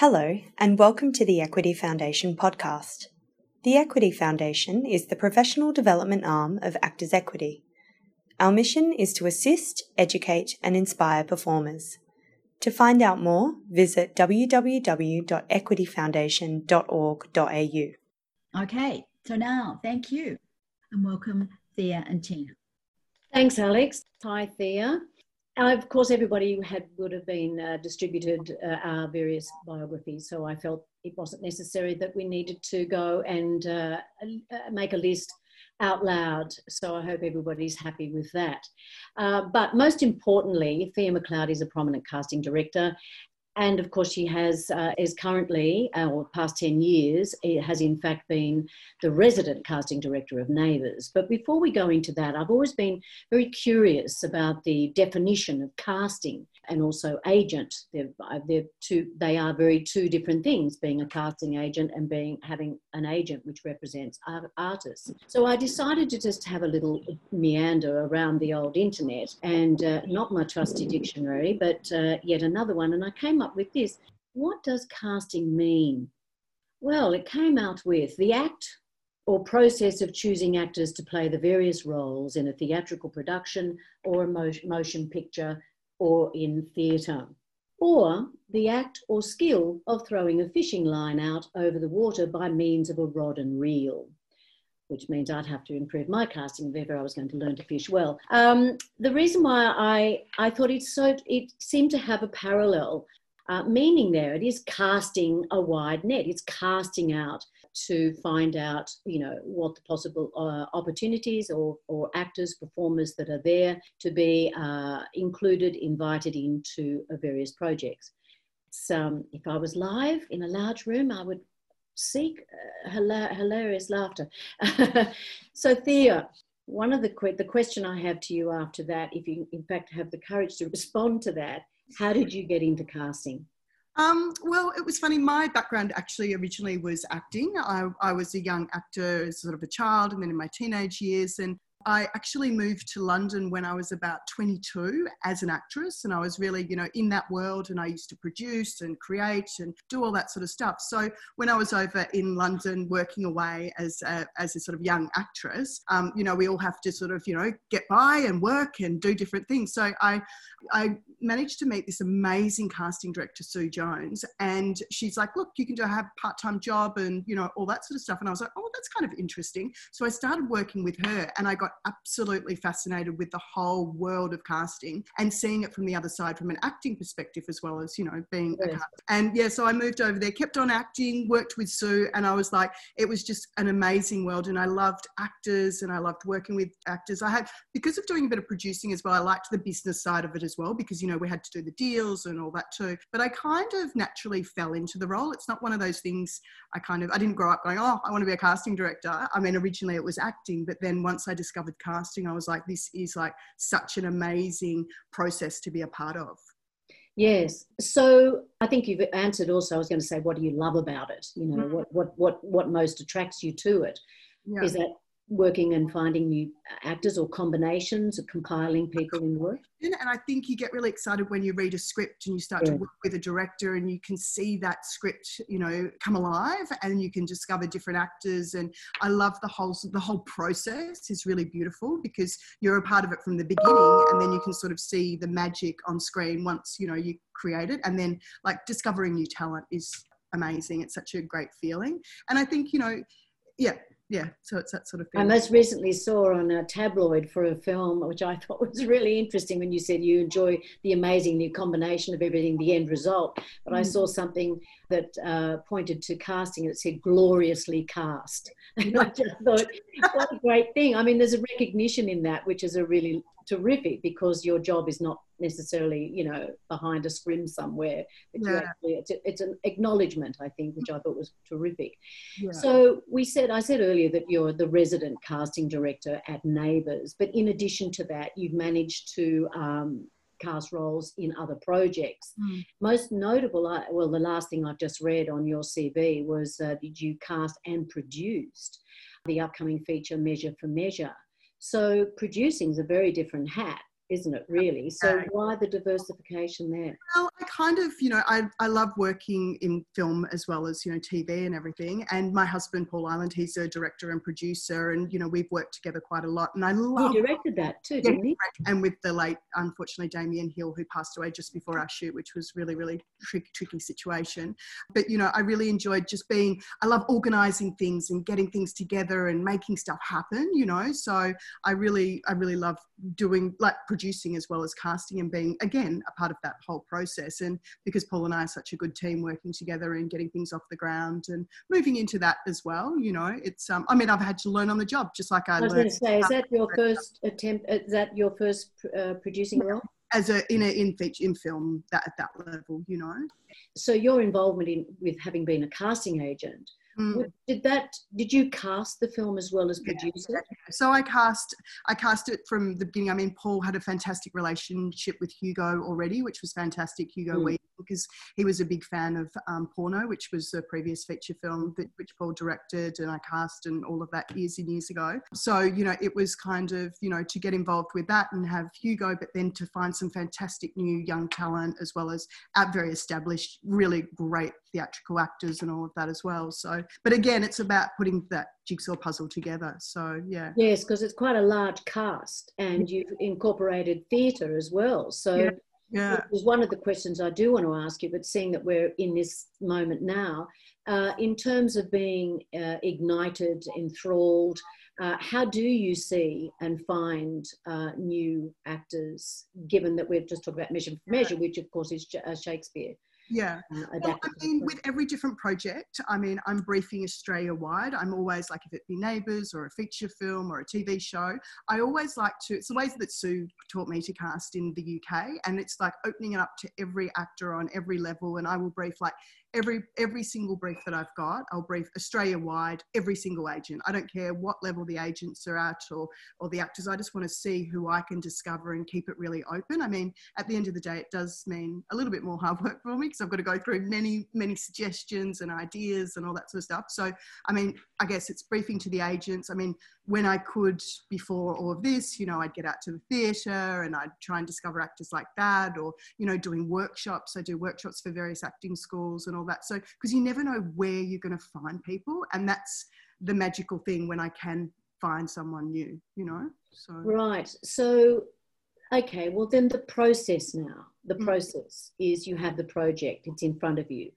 Hello, and welcome to the Equity Foundation podcast. The Equity Foundation is the professional development arm of Actors Equity. Our mission is to assist, educate, and inspire performers. To find out more, visit www.equityfoundation.org.au. Okay, so now thank you and welcome Thea and Tina. Thanks, Alex. Hi, Thea. Of course, everybody had would have been uh, distributed uh, our various biographies, so I felt it wasn't necessary that we needed to go and uh, uh make a list out loud. So I hope everybody's happy with that. Uh, but most importantly, Thea McLeod is a prominent casting director, and of course she has uh, is currently uh, or past 10 years has in fact been the resident casting director of neighbours. But before we go into that i've always been very curious about the definition of casting and also agent. They're, uh, they're two, they are very two different things, being a casting agent and being having an agent which represents art, artists. So I decided to just have a little meander around the old internet and uh, not my trusty dictionary, but uh, yet another one. And I came up with this. What does casting mean? Well, it came out with the act or process of choosing actors to play the various roles in a theatrical production or a motion picture or in theatre, or the act or skill of throwing a fishing line out over the water by means of a rod and reel. Which means I'd have to improve my casting if ever I was going to learn to fish well. Um, the reason why I, I thought it so it seemed to have a parallel uh, meaning there. It is casting a wide net. It's casting out to find out, you know, what the possible uh, opportunities or, or actors, performers that are there to be uh, included, invited into uh, various projects. So um, if I was live in a large room, I would seek uh, hilarious laughter. so Thea, one of the the question I have to you after that, if you in fact have the courage to respond to that, how did you get into casting? Um, well, it was funny. My background actually originally was acting. I, I was a young actor sort of a child and then in my teenage years. And I actually moved to London when I was about 22 as an actress, and I was really, you know, in that world. And I used to produce and create and do all that sort of stuff. So when I was over in London working away as a, as a sort of young actress, um, you know, we all have to sort of, you know, get by and work and do different things. So I, I managed to meet this amazing casting director, Sue Jones, and she's like, "Look, you can do a part-time job and you know all that sort of stuff." And I was like, "Oh, that's kind of interesting." So I started working with her, and I got absolutely fascinated with the whole world of casting and seeing it from the other side from an acting perspective as well as you know being yes. a and yeah so i moved over there kept on acting worked with sue and i was like it was just an amazing world and i loved actors and i loved working with actors. I had because of doing a bit of producing as well i liked the business side of it as well because you know we had to do the deals and all that too. But i kind of naturally fell into the role. It's not one of those things i kind of i didn't grow up going oh i want to be a casting director. I mean originally it was acting but then once i discovered discovered casting, I was like, this is like such an amazing process to be a part of. Yes. So I think you've answered also, I was going to say, what do you love about it? You know, mm-hmm. what, what, what, what most attracts you to it? Yeah. Is that working and finding new actors or combinations of compiling people in work. And I think you get really excited when you read a script and you start yeah. to work with a director and you can see that script, you know, come alive and you can discover different actors. And I love the whole the whole process is really beautiful because you're a part of it from the beginning and then you can sort of see the magic on screen once, you know, you create it. And then like discovering new talent is amazing. It's such a great feeling. And I think, you know, yeah, yeah, so it's that sort of thing. I most recently saw on a tabloid for a film, which I thought was really interesting when you said you enjoy the amazing new combination of everything, the end result. But mm. I saw something that uh, pointed to casting. It said gloriously cast. And I just thought, what a great thing. I mean, there's a recognition in that, which is a really terrific because your job is not necessarily, you know, behind a scrim somewhere. Yeah. Actually, it's, a, it's, an acknowledgement, I think, which I thought was terrific. Yeah. So we said, I said earlier that you're the resident casting director at Neighbours, but in addition to that, you've managed to um, cast roles in other projects. Mm. Most notable, uh, well, the last thing I've just read on your CV was uh, that you cast and produced the upcoming feature Measure for Measure. So producing is a very different hat isn't it, really? So why the diversification there? Well, I kind of, you know, I, I love working in film as well as, you know, TV and everything. And my husband, Paul Ireland, he's a director and producer. And, you know, we've worked together quite a lot. And I love. He directed that too, didn't he? And with the late, unfortunately, Damian Hill, who passed away just before our shoot, which was really, really tricky, tricky situation. But, you know, I really enjoyed just being, I love organizing things and getting things together and making stuff happen, you know. So I really, I really love doing like producing as well as casting and being again a part of that whole process. And because paul and i are such a good team working together and getting things off the ground and moving into that as well you know it's um i mean i've had to learn on the job just like i, I was going to say is that your first attempt is that your first uh, producing role? As a in a in feature in film that at that level you know. So your involvement in with having been a casting agent Mm. Did that? Did you cast the film as well as produce yeah. it? So I cast. I cast it from the beginning. I mean, Paul had a fantastic relationship with Hugo already, which was fantastic. Hugo mm. because he was a big fan of um, Pawno, which was a previous feature film that which Paul directed and I cast and all of that years and years ago. So you know, it was kind of you know to get involved with that and have Hugo, but then to find some fantastic new young talent as well as at very established, really great theatrical actors and all of that as well. So, but again, it's about putting that jigsaw puzzle together. So, yeah. Yes, because it's quite a large cast and you've incorporated theatre as well. So, yeah. Yeah. Is one of the questions I do want to ask you, but seeing that we're in this moment now, uh, in terms of being uh, ignited, enthralled, uh, how do you see and find uh, new actors, given that we've just talked about Measure for Measure, which of course is uh, Shakespeare? Yeah. Uh, well, I mean, with every different project, I mean, I'm briefing Australia wide. I'm always like, if it be Neighbours or a feature film or a TV show, I always like to, it's the ways that Sue taught me to cast in the UK. And it's like opening it up to every actor on every level. And I will brief like every every single brief that I've got, I'll brief Australia wide, every single agent. I don't care what level the agents are at or or the actors. I just want to see who I can discover and keep it really open. I mean, at the end of the day, it does mean a little bit more hard work for me because I've got to go through many many suggestions and ideas and all that sort of stuff. So, I mean, I guess it's briefing to the agents. I mean, when I could before all of this, you know, I'd get out to the theatre and I'd try and discover actors like that, or you know, doing workshops. I do workshops for various acting schools and all that. So because you never know where you're going to find people, and that's the magical thing when I can find someone new, you know. So right. So okay, well then the process now. The mm. process is you have the project. It's in front of you.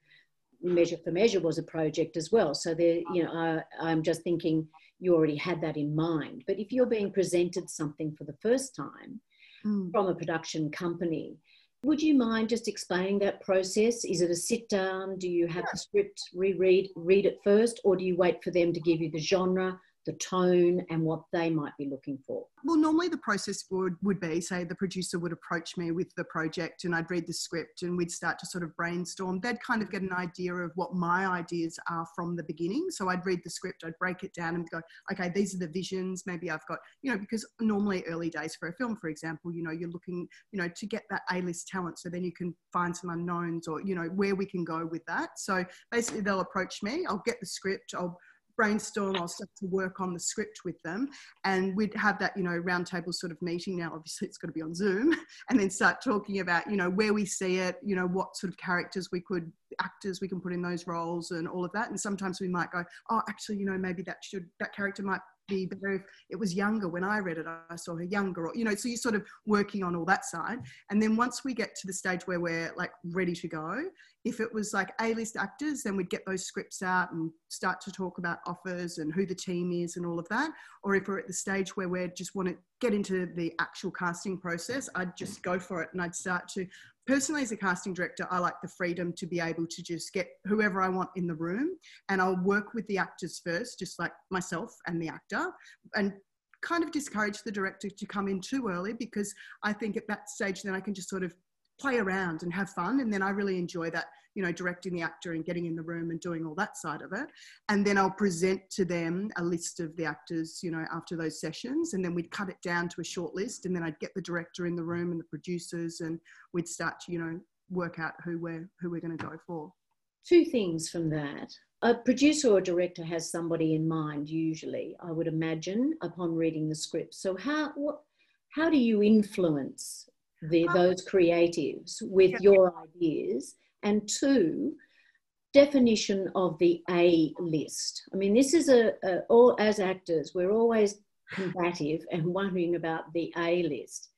Measure for Measure was a project as well. So there, you know, I, I'm just thinking you already had that in mind. But if you're being presented something for the first time mm. from a production company, would you mind just explaining that process? Is it a sit down? Do you have yeah. the script reread, read it first, or do you wait for them to give you the genre, the tone and what they might be looking for? Well, normally the process would, would be say the producer would approach me with the project and I'd read the script and we'd start to sort of brainstorm. They'd kind of get an idea of what my ideas are from the beginning. So I'd read the script, I'd break it down and go, okay, these are the visions. Maybe I've got, you know, because normally early days for a film, for example, you know, you're looking, you know, to get that A list talent so then you can find some unknowns or, you know, where we can go with that. So basically they'll approach me, I'll get the script, I'll brainstorm or start to work on the script with them. And we'd have that you know roundtable sort of meeting. Now obviously it's got to be on zoom. And then start talking about you know where we see it you know what sort of characters we could actors we can put in those roles and all of that. And sometimes we might go oh actually you know maybe that should that character might be better if it was younger when I read it. I saw her younger, or you know. So you're sort of working on all that side, and then once we get to the stage where we're like ready to go, if it was like A-list actors, then we'd get those scripts out and start to talk about offers and who the team is and all of that. Or if we're at the stage where we just want to get into the actual casting process, I'd just go for it and I'd start to personally as a casting director i like the freedom to be able to just get whoever i want in the room and i'll work with the actors first just like myself and the actor and kind of discourage the director to come in too early because i think at that stage then i can just sort of play around and have fun and then i really enjoy that you know, directing the actor and getting in the room and doing all that side of it. And then I'll present to them a list of the actors, you know, after those sessions. And then we'd cut it down to a short list. And then I'd get the director in the room and the producers, and we'd start to, you know, work out who we're who we're going to go for. Two things from that. A producer or director has somebody in mind, usually, I would imagine, upon reading the script. So how what how do you influence the, Um, those creatives with Yeah. your ideas? And two, definition of the A list. I mean, this is a, a all as actors, we're always combative and wondering about the A list.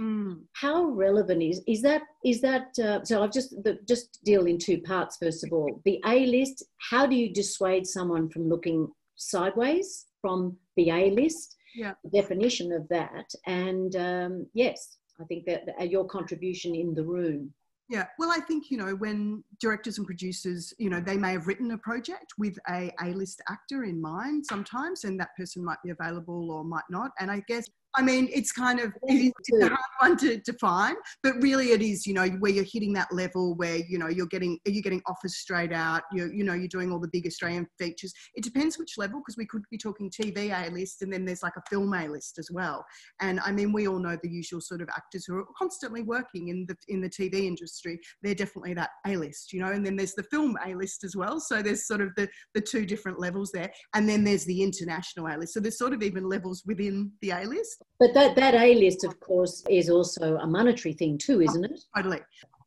Mm. How relevant is is that? Is that uh, so? I've just the, just deal in two parts. First of all, the A list. How do you dissuade someone from looking sideways from the A list? Yeah. The definition of that, and um, yes, I think that, that uh, your contribution in the room. Yeah, well, I think, you know, when directors and producers, you know, they may have written a project with a A-list actor in mind sometimes, and that person might be available or might not. And I guess, I mean, it's kind of, it is, a hard one to define, but really it is, you know, where you're hitting that level where, you know, you're getting, you're getting offers straight out, you you know, you're doing all the big Australian features. It depends which level, because we could be talking TV A-list and then there's like a film A-list as well. And I mean, we all know the usual sort of actors who are constantly working in the in the TV industry. They're definitely that A list, you know. And then there's the film A list as well. So there's sort of the the two different levels there. And then there's the international A list. So there's sort of even levels within the A list. But that that A list, of course, is also a monetary thing too, oh, isn't it? Totally.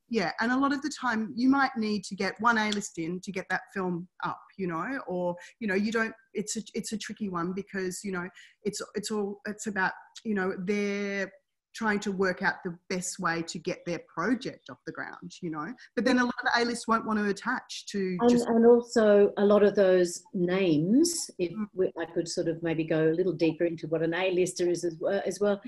Yeah, and a lot of the time you might need to get one A list in to get that film up, you know, or you know you don't. It's a it's a tricky one because you know it's it's all it's about you know they're trying to work out the best way to get their project off the ground, you know. But then a lot of the A list won't want to attach to And, just and also a lot of those names, if Mm. we, I could sort of maybe go a little deeper into what an A-lister is as well, as well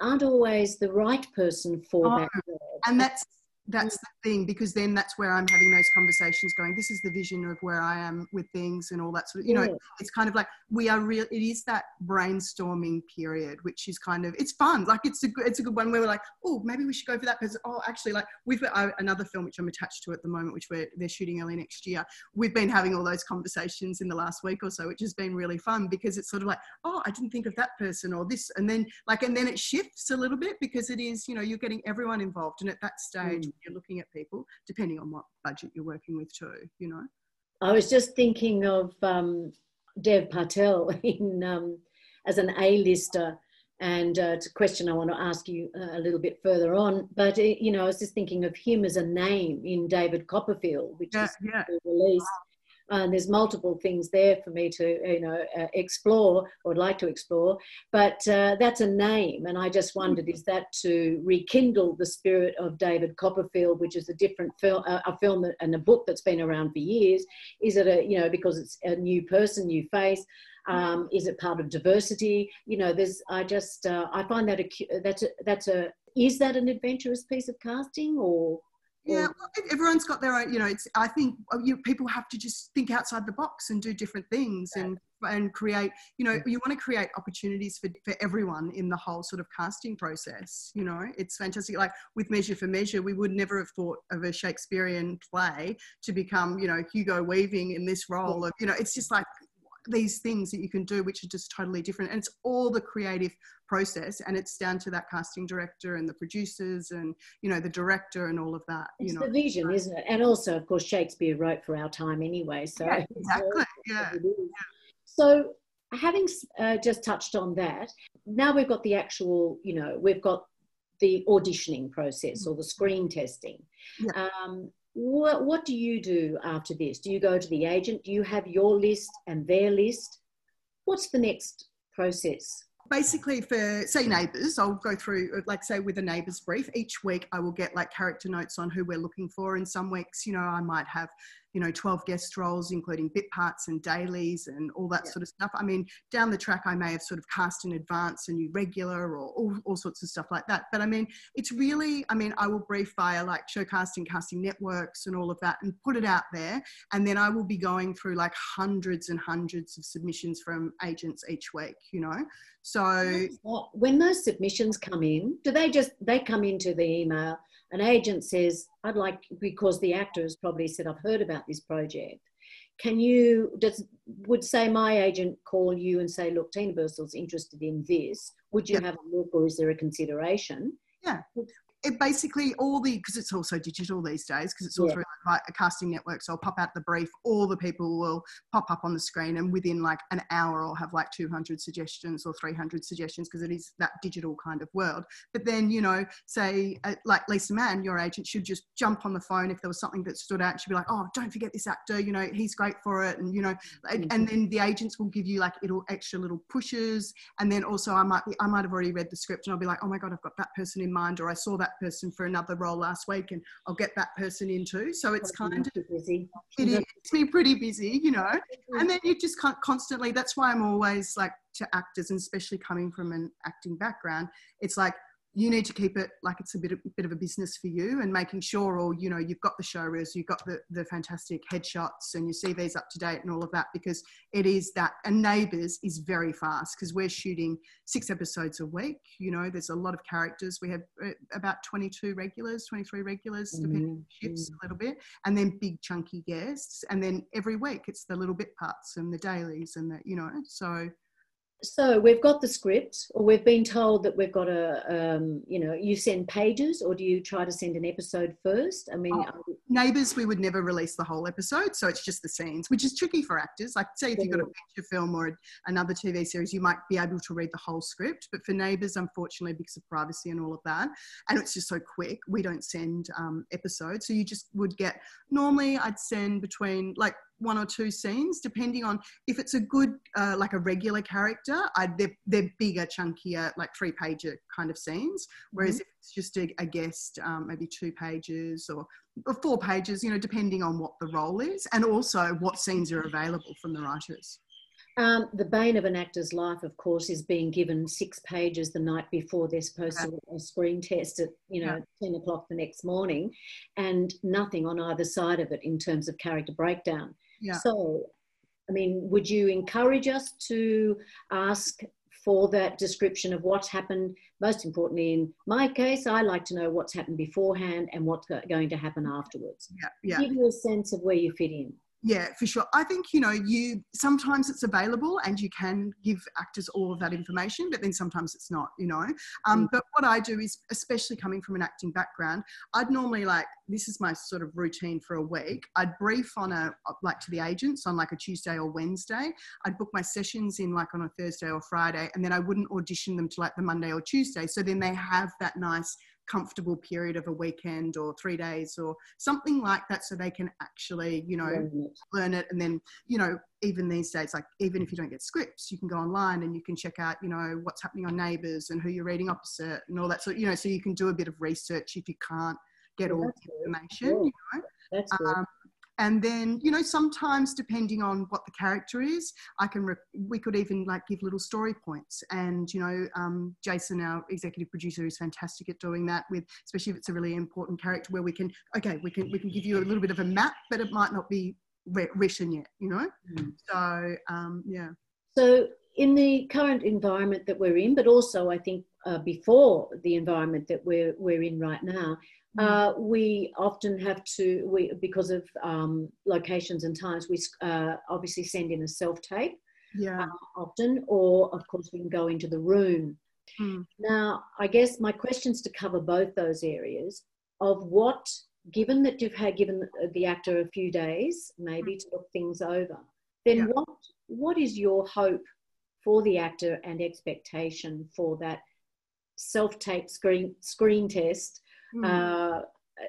aren't always the right person for Oh, that job. and that's that's the thing because then that's where I'm having those conversations going this is the vision of where I am with things and all that sort of you know Yeah. it's kind of like we are real it is that brainstorming period which is kind of it's fun like it's a good it's a good one where we're like oh maybe we should go for that because oh actually like we've uh, another film which I'm attached to at the moment which we're they're shooting early next year we've been having all those conversations in the last week or so which has been really fun because it's sort of like oh I didn't think of that person or this and then like and then it shifts a little bit because it is you know you're getting everyone involved and at that stage Mm. You're looking at people depending on what budget you're working with too you know I was just thinking of um, Dev Patel in um, as an A-lister, and uh, it's a question I want to ask you uh, a little bit further on. But uh, you know, I was just thinking of him as a name in David Copperfield, which yeah is yeah released. And there's multiple things there for me to, you know, uh, explore or like to explore. But uh, that's a name, and I just wondered: is that to rekindle the spirit of David Copperfield, which is a different film, a film and a book that's been around for years? Is it a, you know, because it's a new person, new face? Um, is it part of diversity? You know, there's. I just, uh, I find that a, that's a, that's a. Is that an adventurous piece of casting, or Yeah, well, everyone's got their own. You know, it's. I think uh, you people have to just think outside the box and do different things and and create. You know, you want to create opportunities for for everyone in the whole sort of casting process. You know, it's fantastic. Like with Measure for Measure, we would never have thought of a Shakespearean play to become, you know, Hugo Weaving in this role of. You know, it's just like these things that you can do which are just totally different and it's all the creative process and it's down to that casting director and the producers and you know the director and all of that It's you know the vision, isn't it? And also, of course, Shakespeare wrote for our time anyway. So Yeah, exactly yeah is. So, having uh, just touched on that, now we've got the actual, you know, we've got the auditioning process or the screen testing. Yeah. Um, what, what do you do after this? Do you go to the agent? Do you have your list and their list? What's the next process? basically for say neighbours i'll go through like say with a neighbours brief each week i will get like character notes on who we're looking for and some weeks you know i might have you know 12 guest roles including bit parts and dailies and all that Yeah. sort of stuff i mean down the track i may have sort of cast in advance a new regular or all, all sorts of stuff like that but i mean it's really i mean i will brief via like show casting casting networks and all of that and put it out there and then i will be going through like hundreds and hundreds of submissions from agents each week you know so when those submissions come in, do they just they come into the email? An agent says, "I'd like," because the actor has probably said, "I've heard about this project." Can you does would say my agent call you and say, "Look, Tina Bursill's interested in this. Would you Yeah. have a look, or is there a consideration?" It basically all the because it's also digital these days because it's all Yeah. through like a casting network. So I'll pop out the brief, all the people will pop up on the screen, and within like an hour, I'll have like 200 suggestions or 300 suggestions because it is that digital kind of world. But then you know, say uh, like Lisa Mann, your agent should just jump on the phone if there was something that stood out. She'd be like, oh, don't forget this actor. You know, he's great for it, and you know, and, and then the agents will give you like little extra little pushes and then also i might be i might have already read the script and i'll be like oh my god i've got that person in mind or i saw that person for another role last week and i'll get that person in too. So it's kind of busy. it is. It's me pretty busy you know. And then you just can't constantly that's why i'm always like to actors and especially coming from an acting background it's like you need to keep it like it's a bit, of, bit of a business for you and making sure or you know you've got the show reels you've got the, the fantastic headshots and your cvs up to date and all of that because it is that and neighbours is very fast because we're shooting six episodes a week you know there's a lot of characters. We have uh, about 22 regulars 23 regulars depending on shifts a little bit and then big chunky guests and then every week it's the little bit parts and the dailies and the you know so So we've got the script, or we've been told that we've got a, um, you know, you send pages, or do you try to send an episode first? I mean, Oh. Neighbours, we would never release the whole episode, so it's just the scenes, which is tricky for actors. Like, say, if you've got a feature film or another TV series, you might be able to read the whole script. But for Neighbours, unfortunately, because of privacy and all of that, and it's just so quick, we don't send um, episodes. So you just would get, normally, I'd send between like one or two scenes, depending on if it's a good, uh, like a regular character, I'd, they're, they're bigger, chunkier, like three pager kind of scenes. Whereas if it's just a, a guest, um, maybe two pages or, or four pages, you know, depending on what the role is and also what scenes are available from the writers. um, the bane of an actor's life, of course, is being given six pages the night before they're supposed to screen test at, you know, 10 o'clock the next morning, and nothing on either side of it in terms of character breakdown. Yeah. So, I mean, would you encourage us to ask for that description of what's happened? Most importantly, in my case, I like to know what's happened beforehand and what's going to happen afterwards. Yeah, yeah. Give you a sense of where you fit in. Yeah, for sure. I think, you know, you sometimes it's available and you can give actors all of that information, but then sometimes it's not, you know. Um, Mm. But what I do is, especially coming from an acting background, I'd normally like, this is my sort of routine for a week. I'd brief on a, like to the agents on like a Tuesday or Wednesday. I'd book my sessions in like on a Thursday or Friday, and then I wouldn't audition them to like the Monday or Tuesday. So then they have that nice comfortable period of a weekend or three days or something like that so they can actually you know Learn it. learn it and then you know even these days like even if you don't get scripts you can go online and you can check out you know what's happening on neighbors and who you're reading opposite and all that so you know so you can do a bit of research if you can't get Yeah, all the information Cool. you know That's good. um, and then you know sometimes depending on what the character is i can re- we could even like give little story points. And you know um, jason our executive producer is fantastic at doing that with especially if it's a really important character where we can okay we can we can give you a little bit of a map but it might not be wri- written yet you know? Mm. so um, yeah. So, in the current environment that we're in, but also I think uh, before the environment that we're we're in right now, uh, we often have to we because of um, locations and times we uh, obviously send in a self tape yeah uh, often, or of course we can go into the room. Mm. Now, I guess my question's to cover both those areas of what, given that you've had given the actor a few days maybe to look things over, then Yeah. what what is your hope for the actor and expectation for that self-tape screen screen test Mm. uh,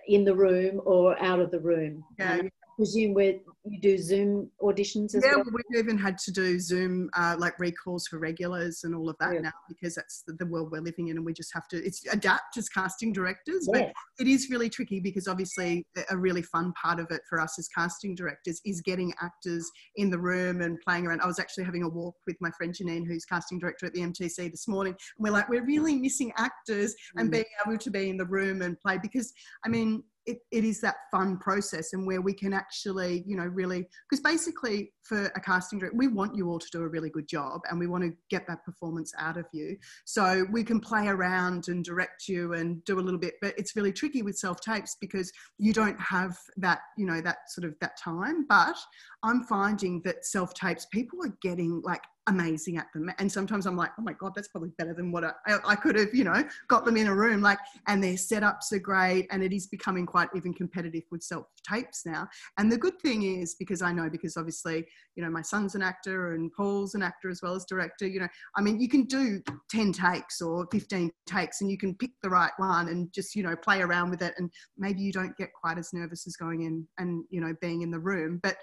in the room or out of the room? yeah presume where you do Zoom auditions as yeah, well. we've even had to do Zoom uh, like recalls for regulars and all of that Yeah. now because that's the, the world we're living in, and we just have to it's adapt as casting directors. But it is really tricky because obviously a- really fun part of it for us as casting directors is getting actors in the room and playing around. I was actually having a walk with my friend Janine, who's casting director at the MTC this morning, and we're like, we're really missing actors and Mm. being able to be in the room and play because I mean. It, it is that fun process and where we can actually you know really because basically for a casting director we want you all to do a really good job and we want to get that performance out of you. So we can play around and direct you and do a little bit but it's really tricky with self tapes because you don't have that you know that sort of that time. But i'm finding that self tapes people are getting like amazing at them. And sometimes I'm like, oh my God, that's probably better than what I, I could have, you know, got them in a room. Like, and their setups are great. And it is becoming quite even competitive with self tapes now. And the good thing is, because I know, because obviously, you know, my son's an actor and Paul's an actor as well as director, you know, I mean, you can do 10 takes or 15 takes and you can pick the right one and just, you know, play around with it. And maybe you don't get quite as nervous as going in and, you know, being in the room. But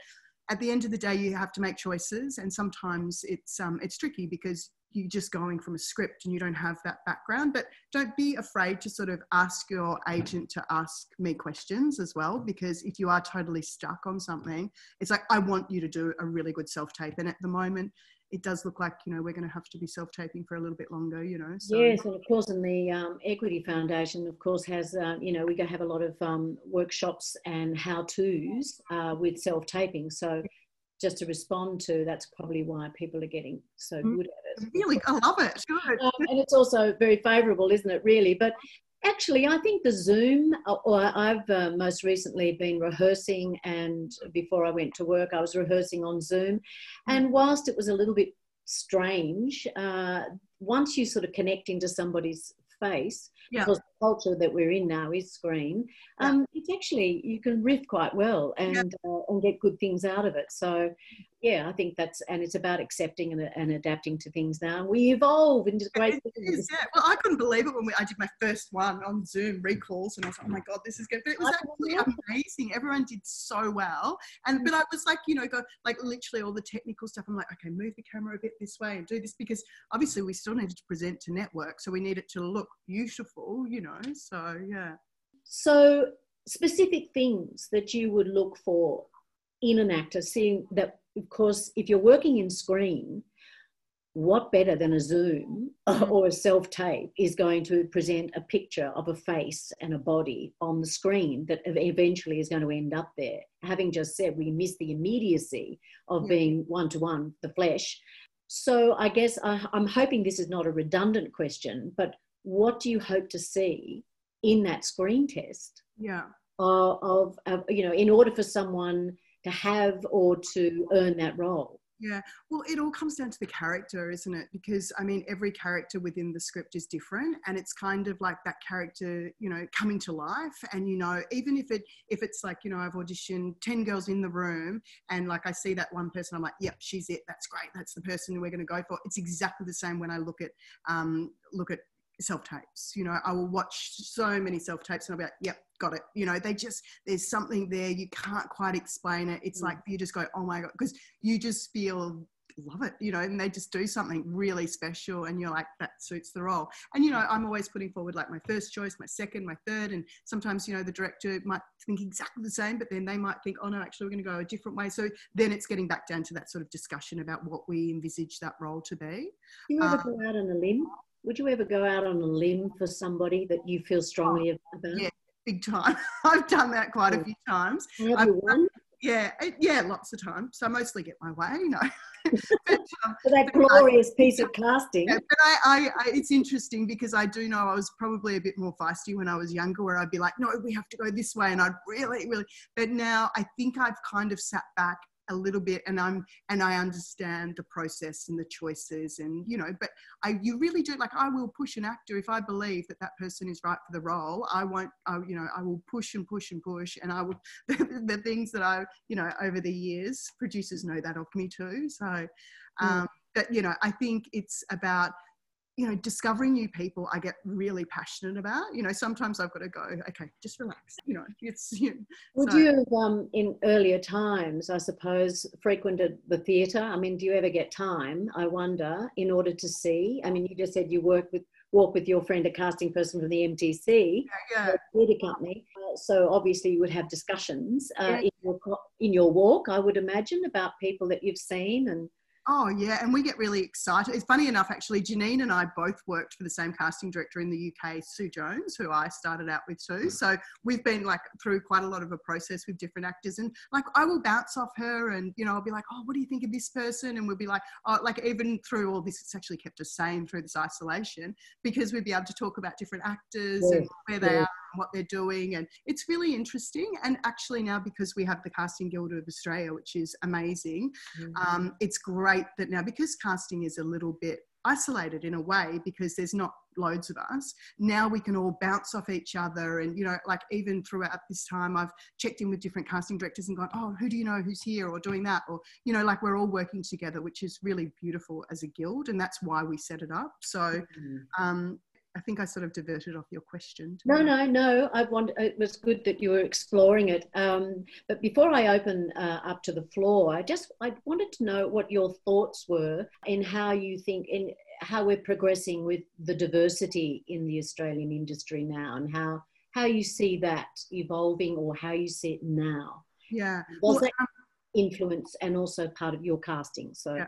at the end of the day, you have to make choices, and sometimes it's um, it's tricky because you're just going from a script and you don't have that background. But don't be afraid to sort of ask your agent to ask me questions as well, because if you are totally stuck on something, it's like I want you to do a really good self tape, and at the moment, it does look like you know we're going to have to be self taping for a little bit longer you know so. yes and of course and the um, equity foundation of course has uh, you know we go have a lot of um, workshops and how to's uh, with self taping so just to respond to that's probably why people are getting so mm, good at it. Really? I love it. Um, and it's also very favorable isn't it really? But Actually, I think the Zoom, uh, or I've uh, most recently been rehearsing, and before I went to work, I was rehearsing on Zoom. And whilst it was a little bit strange, uh, once you sort of connect into somebody's face, yeah. because the culture that we're in now is screen, um, it's actually, you can riff quite well and, yeah. uh, and get good things out of it. So yeah, I think that's, and it's about accepting and, and adapting to things now. We evolve into great things. yeah. Well, I couldn't believe it when we, I did my first one on Zoom recalls, and I was like, oh my God, this is good. But it was actually amazing. Everyone did so well. And, but I was like, you know, go like literally all the technical stuff. I'm like, okay, move the camera a bit this way and do this because obviously we still needed to present to network. So we need it to look beautiful, you know? So, yeah. So, specific things that you would look for in an actor, seeing that of course, if you're working in screen, what better than a Zoom mm-hmm. or a self tape is going to present a picture of a face and a body on the screen that eventually is going to end up there? Having just said we miss the immediacy of being one to one, the flesh. So I guess I, I'm hoping this is not a redundant question, but what do you hope to see in that screen test? Yeah. Of, of, of you know, in order for someone to have or to earn that role. Yeah, well, it all comes down to the character, isn't it? Because I mean, every character within the script is different, and it's kind of like that character, you know, coming to life. And you know, even if it if it's like you know, I've auditioned ten girls in the room, and like I see that one person, I'm like, yep, she's it. That's great. That's the person we're going to go for. It's exactly the same when I look at um, look at self tapes. You know, I will watch so many self tapes and I'll be like, yep, got it. You know, they just, there's something there. You can't quite explain it. It's mm. like you just go, oh my God, because you just feel love it, you know, and they just do something really special and you're like, that suits the role. And, you know, I'm always putting forward like my first choice, my second, my third. And sometimes, you know, the director might think exactly the same, but then they might think, oh no, actually, we're going to go a different way. So then it's getting back down to that sort of discussion about what we envisage that role to be. You ever um, go out on a limb? Would you ever go out on a limb for somebody that you feel strongly oh, about? Yeah, big time. I've done that quite a few times. Have you won? Yeah, yeah, lots of times. So I mostly get my way, you know. but, um, for that glorious I, piece of casting. Yeah, but I, I, I, it's interesting because I do know I was probably a bit more feisty when I was younger, where I'd be like, no, we have to go this way, and I'd really, really. But now I think I've kind of sat back a little bit and i'm and i understand the process and the choices and you know but i you really do like i will push an actor if i believe that that person is right for the role i won't I, you know i will push and push and push and i will the, the things that i you know over the years producers know that of me too so mm. um mm. but you know i think it's about you know, discovering new people, I get really passionate about. You know, sometimes I've got to go, okay, just relax. You know, it's. You know, Would so. you have, um, in earlier times, I suppose, frequented the theatre? I mean, do you ever get time? I wonder, in order to see. I mean, you just said you work with walk with your friend, a casting person from the MTC, yeah, yeah. theatre company. Uh, so obviously, you would have discussions uh, yeah. in, your, in your walk, I would imagine, about people that you've seen and Oh yeah, and we get really excited. It's funny enough, actually, Janine and I both worked for the same casting director in the UK, Sue Jones, who I started out with too. Mm. So we've been like through quite a lot of a process with different actors, and like I will bounce off her, and you know I'll be like, oh, what do you think of this person? And we'll be like, oh, like even through all this, it's actually kept us sane through this isolation because we'd be able to talk about different actors and where they are what they're doing. And it's really interesting. And actually, now because we have the Casting Guild of Australia, which is amazing, mm-hmm. um, it's great that now because casting is a little bit isolated in a way because there's not loads of us now we can all bounce off each other and you know like even throughout this time i've checked in with different casting directors and gone oh who do you know who's here or doing that or you know like we're all working together which is really beautiful as a guild and that's why we set it up so mm-hmm. um, I think I sort of diverted off your question. No, no, no. I want. It was good that you were exploring it. Um, but before I open uh, up to the floor, I just I wanted to know what your thoughts were in how you think in how we're progressing with the diversity in the Australian industry now, and how how you see that evolving, or how you see it now. Yeah. Was well, that um, influence and also part of your casting? So, yeah.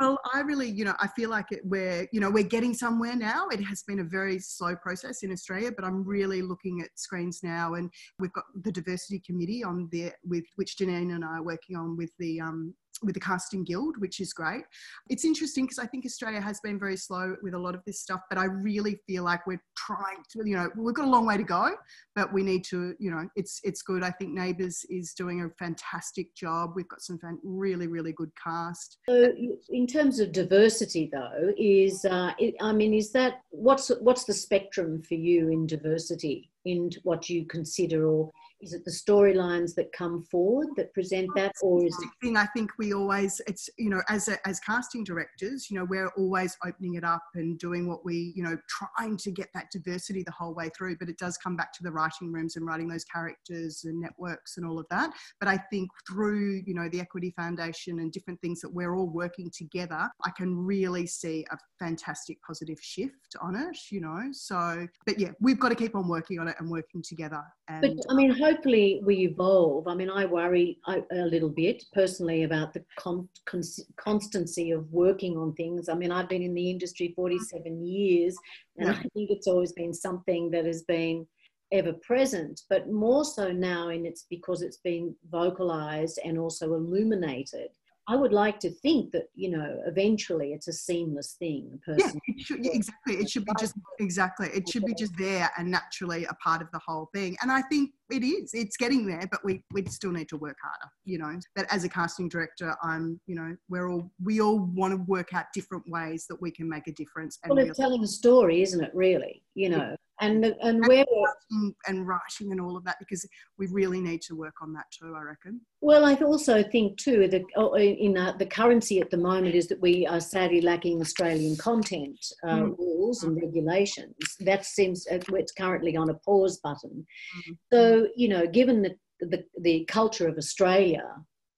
well, I really, you know, I feel like it, we're, you know, we're getting somewhere now. It has been a very slow process in Australia, but I'm really looking at screens now, and we've got the diversity committee on there with which Janine and I are working on with the um, with the casting guild which is great. It's interesting because i think australia has been very slow with a lot of this stuff but i really feel like we're trying to you know we've got a long way to go but we need to you know it's it's good. I think neighbours is doing a fantastic job. We've got some fan, really really good cast. So in terms of diversity though is uh, i mean is that what's what's the spectrum for you in diversity in what you consider or is it the storylines that come forward that present that or is it thing i think we always it's you know as a, as casting directors you know we're always opening it up and doing what we you know trying to get that diversity the whole way through but it does come back to the writing rooms and writing those characters and networks and all of that. But i think through you know the equity foundation and different things that we're all working together i can really see a fantastic positive shift on it you know so but yeah we've got to keep on working on it and working together and, but i mean hopefully we evolve. I mean, I worry a little bit personally about the con- constancy of working on things. I mean, I've been in the industry 47 years, and. I think it's always been something that has been ever present, but more so now, and it's because it's been vocalized and also illuminated. I would like to think that you know eventually it's a seamless thing. yeah, it should, exactly. It should be just exactly. It should be just there and naturally a part of the whole thing. And I think it is. It's getting there, but we we still need to work harder. You know, But as a casting director, I'm. You know, we're all we all want to work out different ways that we can make a difference. And well, it's telling a story, isn't it? Really, you know and and, and where writing and writing and all of that because we really need to work on that too. I reckon. Well, I also think too that oh, in uh, the currency at the moment is that we are sadly lacking Australian content uh, mm. rules and regulations. That seems uh, it's currently on a pause button. Mm. So you know, given the the, the culture of Australia,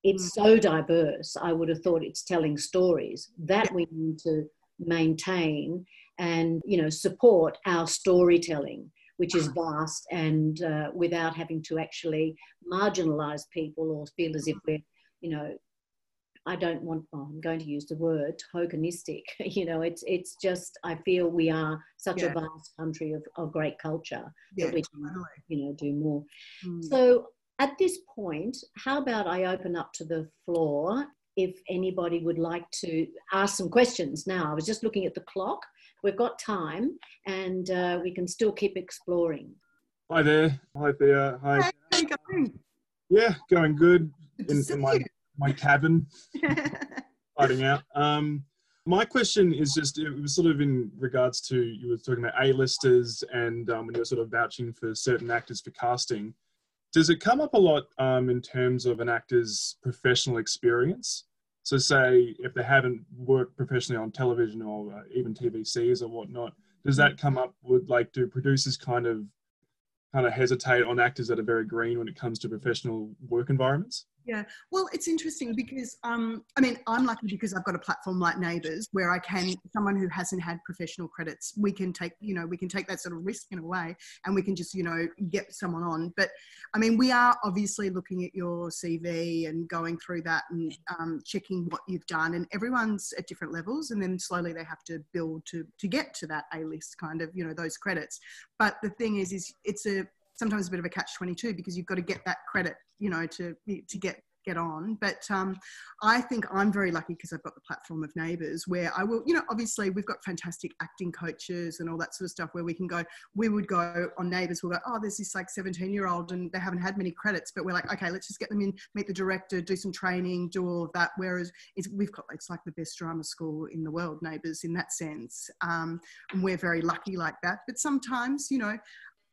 it's mm. so diverse. I would have thought it's telling stories that we need to maintain and you know support our storytelling which is vast and uh, without having to actually marginalize people or feel as if we're you know I don't want. Oh, I'm going to use the word tokenistic. You know, it's it's just. I feel we are such yeah. a vast country of, of great culture yeah, that we can, totally. you know, do more. Mm. So at this point, how about I open up to the floor if anybody would like to ask some questions now. I was just looking at the clock. We've got time and uh, we can still keep exploring. Hi there. Hi there. Hi. How are you going? Yeah, going good in, in my, my cabin, fighting out. Um, my question is just, it was sort of in regards to, you were talking about A-listers and um, when you were sort of vouching for certain actors for casting. Does it come up a lot um, in terms of an actor's professional experience? So, say if they haven't worked professionally on television or uh, even TVCs or whatnot, does that come up with like do producers kind of kind of hesitate on actors that are very green when it comes to professional work environments? Yeah, well, it's interesting because um, I mean, I'm lucky because I've got a platform like Neighbours where I can, someone who hasn't had professional credits, we can take, you know, we can take that sort of risk in a way, and we can just, you know, get someone on. But I mean, we are obviously looking at your CV and going through that and um, checking what you've done, and everyone's at different levels, and then slowly they have to build to to get to that A list kind of, you know, those credits. But the thing is, is it's a sometimes a bit of a catch 22 because you've got to get that credit you know to to get get on. But um, I think I'm very lucky because I've got the platform of neighbours where I will, you know, obviously we've got fantastic acting coaches and all that sort of stuff where we can go, we would go on neighbours, we'll go, oh, there's this like 17 year old and they haven't had many credits, but we're like, okay, let's just get them in, meet the director, do some training, do all of that. Whereas we've got, it's like the best drama school in the world, neighbours, in that sense. Um, and we're very lucky like that. But sometimes, you know,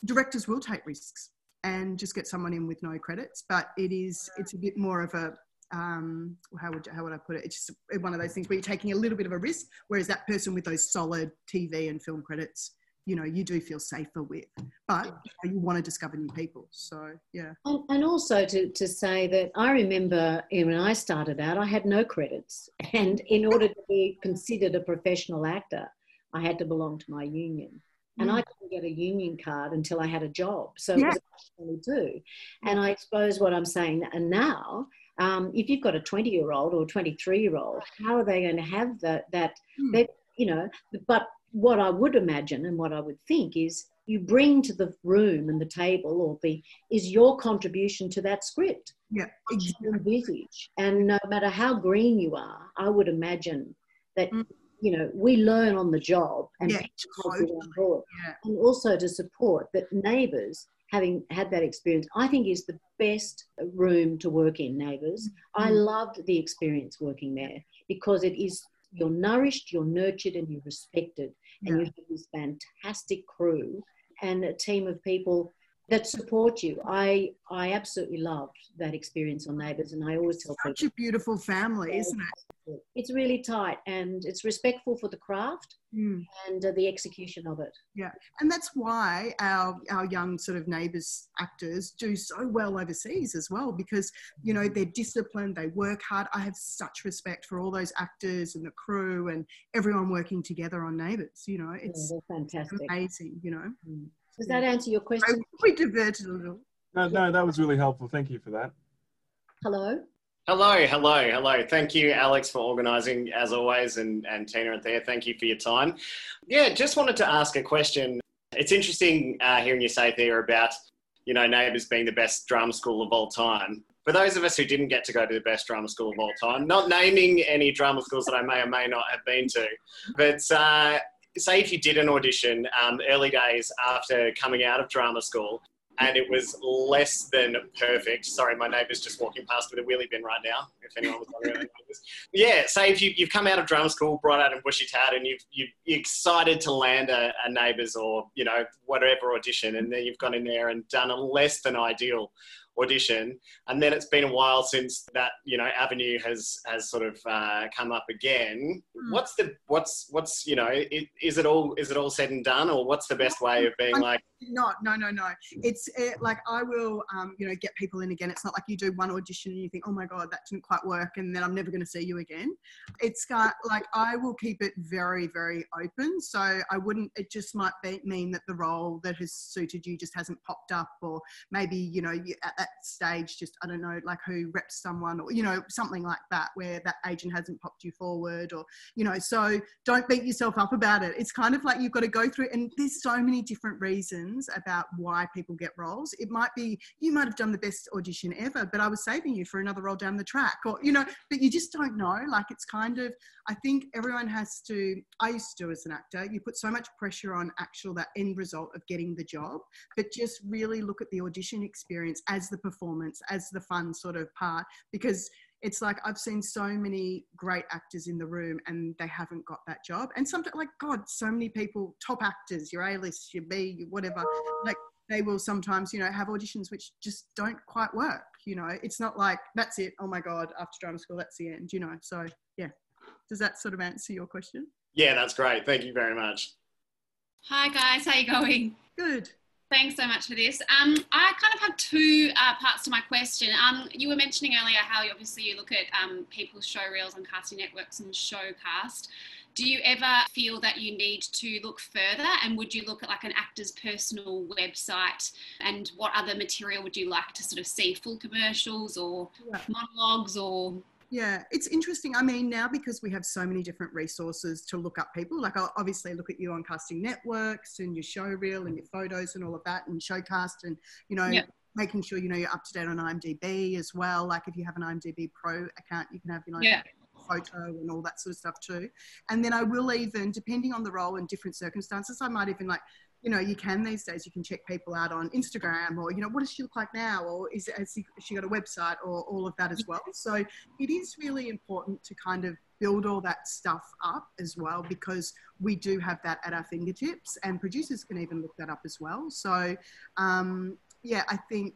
directors will take risks and just get someone in with no credits. But it is it's a bit more of a um, how would how would I put it? It's just one of those things where you're taking a little bit of a risk, whereas that person with those solid TV and film credits, you know, you do feel safer with. But you, know, you want to discover new people, so yeah. And, and also to to say that I remember when I started out, I had no credits, and in order to be considered a professional actor, I had to belong to my union and mm. I couldn't get a union card until I had a job. So yeah. it was do. And I suppose what I'm saying and now, um, if you've got a 20 year old or 23 year old, how are they going to have that? That mm. they, you know, but what I would imagine and what I would think is you bring to the room and the table or the is your contribution to that script. Yeah, exactly. envisage. And no matter how green you are, I would imagine that mm you know, we learn on the job and yeah, totally. on board. Yeah. And also to support that neighbours, having had that experience, I think is the best room to work in, neighbours. Mm-hmm. I loved the experience working there because it is you're nourished, you're nurtured, and you're respected. And you have this fantastic crew and a team of people that support you. I I absolutely loved that experience on Neighbours, and I always tell Such people. a beautiful family, isn't it? it's really tight and it's respectful for the craft mm. and uh, the execution of it. Yeah, and that's why our our young sort of neighbours actors do so well overseas as well because you know they're disciplined, they work hard. I have such respect for all those actors and the crew and everyone working together on Neighbours. You know, it's yeah, fantastic, amazing. You know. Mm. Does that answer your question? We diverted a little. No, no, that was really helpful. Thank you for that. Hello. Hello, hello, hello. Thank you, Alex, for organising as always, and, and Tina and Thea, thank you for your time. Yeah, just wanted to ask a question. It's interesting uh, hearing you say, Thea, about, you know, Neighbours being the best drama school of all time. For those of us who didn't get to go to the best drama school of all time, not naming any drama schools that I may or may not have been to, but uh, say if you did an audition um, early days after coming out of drama school and it was less than perfect. Sorry, my neighbour's just walking past with a wheelie bin right now. If anyone was wondering, yeah. Say if you, you've come out of drama school, bright out and bushy tailed, and you've, you are excited to land a, a neighbours or you know whatever audition, and then you've gone in there and done a less than ideal audition and then it's been a while since that you know avenue has has sort of uh, come up again mm. what's the what's what's you know it, is it all is it all said and done or what's the best way of being like not no no no. It's it, like i will um, you know get people in again. It's not like you do one audition and you think oh my god that didn't quite work and then i'm never going to see you again. It's got like i will keep it very very open. So i wouldn't it just might be, mean that the role that has suited you just hasn't popped up or maybe you know you, at that stage just i don't know like who reps someone or you know something like that where that agent hasn't popped you forward or you know so don't beat yourself up about it. It's kind of like you've got to go through and there's so many different reasons about why people get roles. It might be you might have done the best audition ever, but I was saving you for another role down the track, or you know, but you just don't know. Like it's kind of, I think everyone has to. I used to do as an actor. You put so much pressure on actual that end result of getting the job, but just really look at the audition experience as the performance, as the fun sort of part, because it's like I've seen so many great actors in the room and they haven't got that job. And sometimes, like, God, so many people, top actors, your A list, your B, your whatever, like, they will sometimes, you know, have auditions which just don't quite work. You know, it's not like that's it. Oh my God, after drama school, that's the end, you know. So, yeah. Does that sort of answer your question? Yeah, that's great. Thank you very much. Hi, guys. How you going? Good. Thanks so much for this. Um, I kind of have two uh, parts to my question. Um, you were mentioning earlier how you, obviously you look at um, people's show reels on casting networks and showcast. Do you ever feel that you need to look further and would you look at like an actor's personal website and what other material would you like to sort of see? Full commercials or yeah. monologues or yeah, it's interesting. I mean, now because we have so many different resources to look up people, like I'll obviously look at you on casting networks and your show reel and your photos and all of that and showcast and, you know, yep. making sure you know you're up to date on IMDb as well. Like if you have an IMDb Pro account, you can have you know Yeah. photo and all that sort of stuff too. And then I will even, depending on the role and different circumstances, I might even like, you know, you can these days, you can check people out on Instagram or, you know, what does she look like now? Or is has she got a website or all of that as well? So it is really important to kind of build all that stuff up as well because we do have that at our fingertips and producers can even look that up as well. So, um, yeah, I think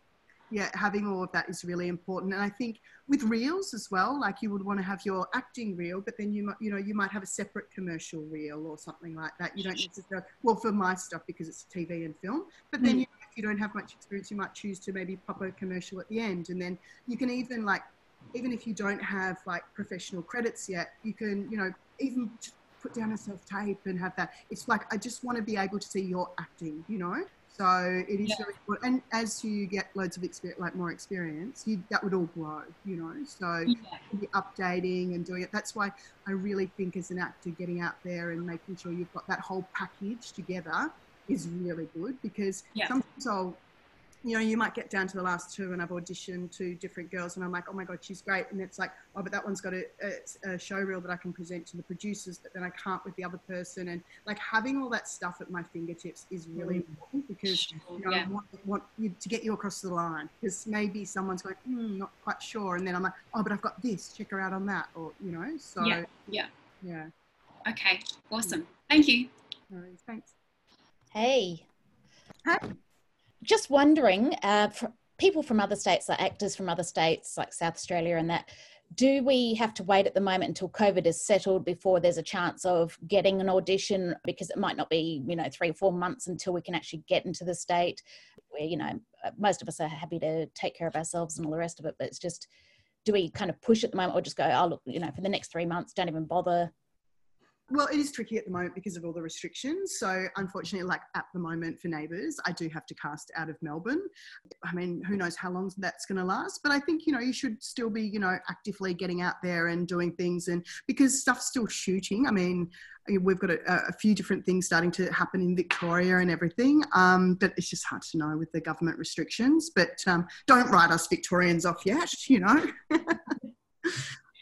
yeah, having all of that is really important. And I think with reels as well, like you would want to have your acting reel, but then you might, you know, you might have a separate commercial reel or something like that. You don't necessarily, well, for my stuff because it's TV and film, but then Mm. you if you don't have much experience, you might choose to maybe pop a commercial at the end, and then you can even like, even if you don't have like professional credits yet, you can, you know, even put down a self tape and have that. It's like I just want to be able to see your acting, you know. So it is Yeah. very important. And as you get loads of experience, like more experience, you, that would all grow, you know. So Yeah. updating and doing it. That's why I really think as an actor, getting out there and making sure you've got that whole package together is really good because Yeah. sometimes I'll, you know, you might get down to the last two and I've auditioned two different girls and I'm like, oh my God, she's great. And it's like, oh, but that one's got a, a, a show reel that I can present to the producers, but then I can't with the other person. And like having all that stuff at my fingertips is really important because you know, Yeah. I want, want you to get you across the line because maybe someone's going, hmm, not quite sure. And then I'm like, oh, but I've got this, check her out on that. Or, you know, so Yeah. Yeah. yeah. Okay. Awesome. Thank you. No worries. thanks. Hey. Hi. Just wondering, uh, people from other states, like actors from other states, like South Australia and that, do we have to wait at the moment until COVID is settled before there's a chance of getting an audition? Because it might not be, you know, three or four months until we can actually get into the state where, you know, uh, most of us are happy to take care of ourselves and all the rest of it. But it's just, do we kind of push at the moment or just go, oh, look, you know, for the next three months, don't even bother? Well, it is tricky at the moment because of all the restrictions. So, unfortunately, like at the moment for Neighbours, I do have to cast out of Melbourne. I mean, who knows how long that's going to last? But I think you know you should still be you know actively getting out there and doing things, and because stuff's still shooting. I mean, we've got a, a few different things starting to happen in Victoria and everything, um, but it's just hard to know with the government restrictions. But um, don't write us Victorians off yet, you know.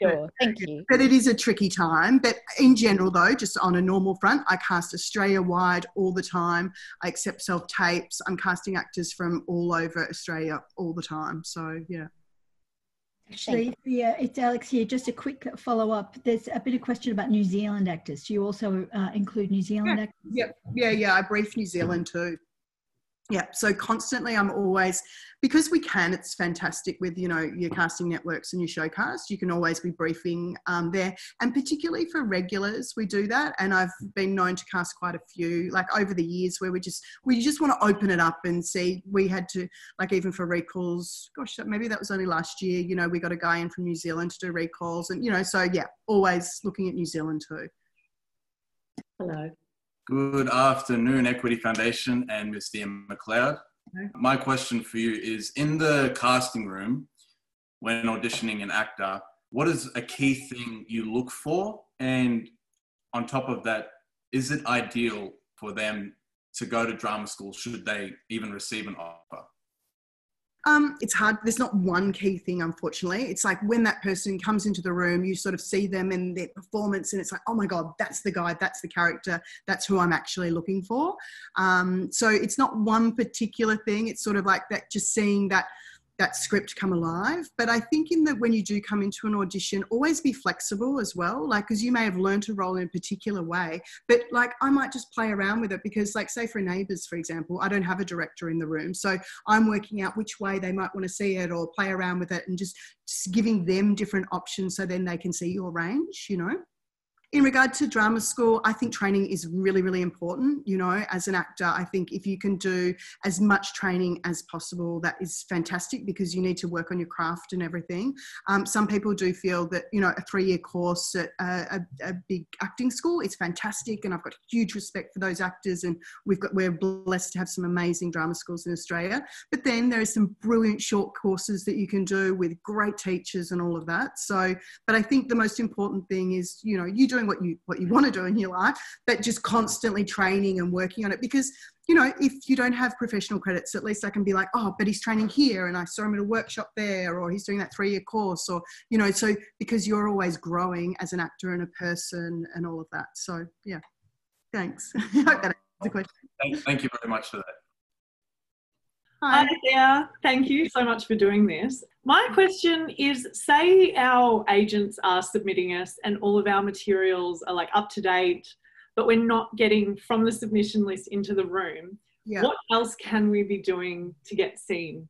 Sure. Thank you. But it is a tricky time. But in general, though, just on a normal front, I cast Australia wide all the time. I accept self tapes. I'm casting actors from all over Australia all the time. So, yeah. Actually, yeah, it's Alex here. Just a quick follow up. There's a bit of question about New Zealand actors. Do you also uh, include New Zealand actors? Yep. Yeah, yeah. I brief New Zealand too. Yeah. So constantly I'm always because we can, it's fantastic with, you know, your casting networks and your showcast. You can always be briefing um, there. And particularly for regulars, we do that. And I've been known to cast quite a few, like over the years where we just we just want to open it up and see. We had to like even for recalls, gosh, maybe that was only last year, you know, we got a guy in from New Zealand to do recalls. And, you know, so yeah, always looking at New Zealand too. Hello. Good afternoon, Equity Foundation and Ms. Thea McLeod. My question for you is in the casting room, when auditioning an actor, what is a key thing you look for? And on top of that, is it ideal for them to go to drama school should they even receive an offer? Um, it's hard. There's not one key thing, unfortunately. It's like when that person comes into the room, you sort of see them and their performance, and it's like, oh my God, that's the guy, that's the character, that's who I'm actually looking for. Um, so it's not one particular thing. It's sort of like that, just seeing that that script come alive. But I think in that when you do come into an audition, always be flexible as well. Like, because you may have learned to roll in a particular way, but like I might just play around with it because, like, say for Neighbours, for example, I don't have a director in the room, so I'm working out which way they might want to see it or play around with it and just, just giving them different options so then they can see your range. You know. In regard to drama school, I think training is really, really important. You know, as an actor, I think if you can do as much training as possible, that is fantastic because you need to work on your craft and everything. Um, some people do feel that, you know, a three year course at a, a, a big acting school is fantastic. And I've got huge respect for those actors. And we've got, we're blessed to have some amazing drama schools in Australia. But then there are some brilliant short courses that you can do with great teachers and all of that. So, but I think the most important thing is, you know, you doing doing what you what you want to do in your life, but just constantly training and working on it because you know, if you don't have professional credits, at least I can be like, oh, but he's training here and I saw him at a workshop there, or he's doing that three year course, or, you know, so because you're always growing as an actor and a person and all of that. So, yeah, thanks. I hope that answers the question. Thank, thank you very much for that. Hi. there. Thank you so much for doing this. My question is say our agents are submitting us and all of our materials are like up to date, but we're not getting from the submission list into the room. Yeah. What else can we be doing to get seen?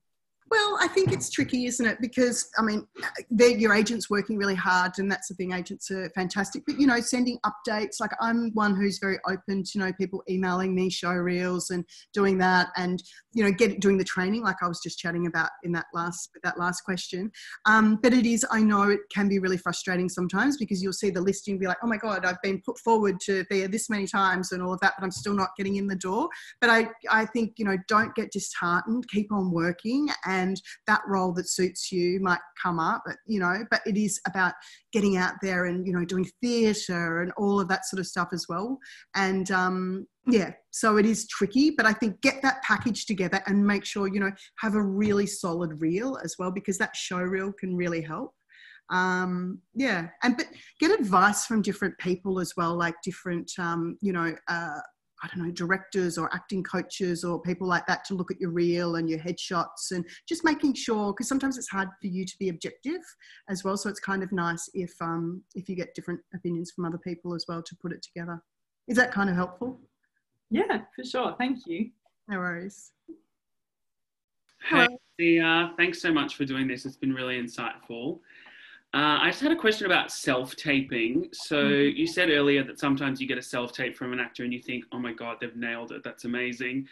Well, I think it's tricky, isn't it? Because I mean, your agent's working really hard, and that's the thing. Agents are fantastic, but you know, sending updates. Like I'm one who's very open to you know people emailing me show reels and doing that, and you know, get doing the training, like I was just chatting about in that last that last question. Um, but it is, I know it can be really frustrating sometimes because you'll see the listing be like, oh my god, I've been put forward to there this many times and all of that, but I'm still not getting in the door. But I I think you know, don't get disheartened. Keep on working and and that role that suits you might come up you know but it is about getting out there and you know doing theatre and all of that sort of stuff as well. And um, yeah so it is tricky but i think get that package together and make sure you know have a really solid reel as well because that show reel can really help. Um yeah and but get advice from different people as well like different um you know uh I don't know, directors or acting coaches or people like that to look at your reel and your headshots and just making sure, because sometimes it's hard for you to be objective as well. So it's kind of nice if, um, if you get different opinions from other people as well to put it together. Is that kind of helpful? Yeah, for sure. Thank you. No worries. Hey. Thanks so much for doing this. It's been really insightful. Uh, I just had a question about self taping. So mm-hmm. you said earlier that sometimes you get a self tape from an actor and you think, oh my God, they've nailed it. That's amazing.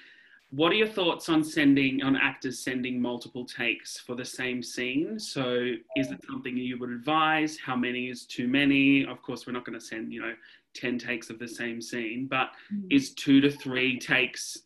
What are your thoughts on sending, on actors sending multiple takes for the same scene? So is it something you would advise? How many is too many? Of course, we're not going to send, you know, 10 takes of the same scene, but mm. is two to three takes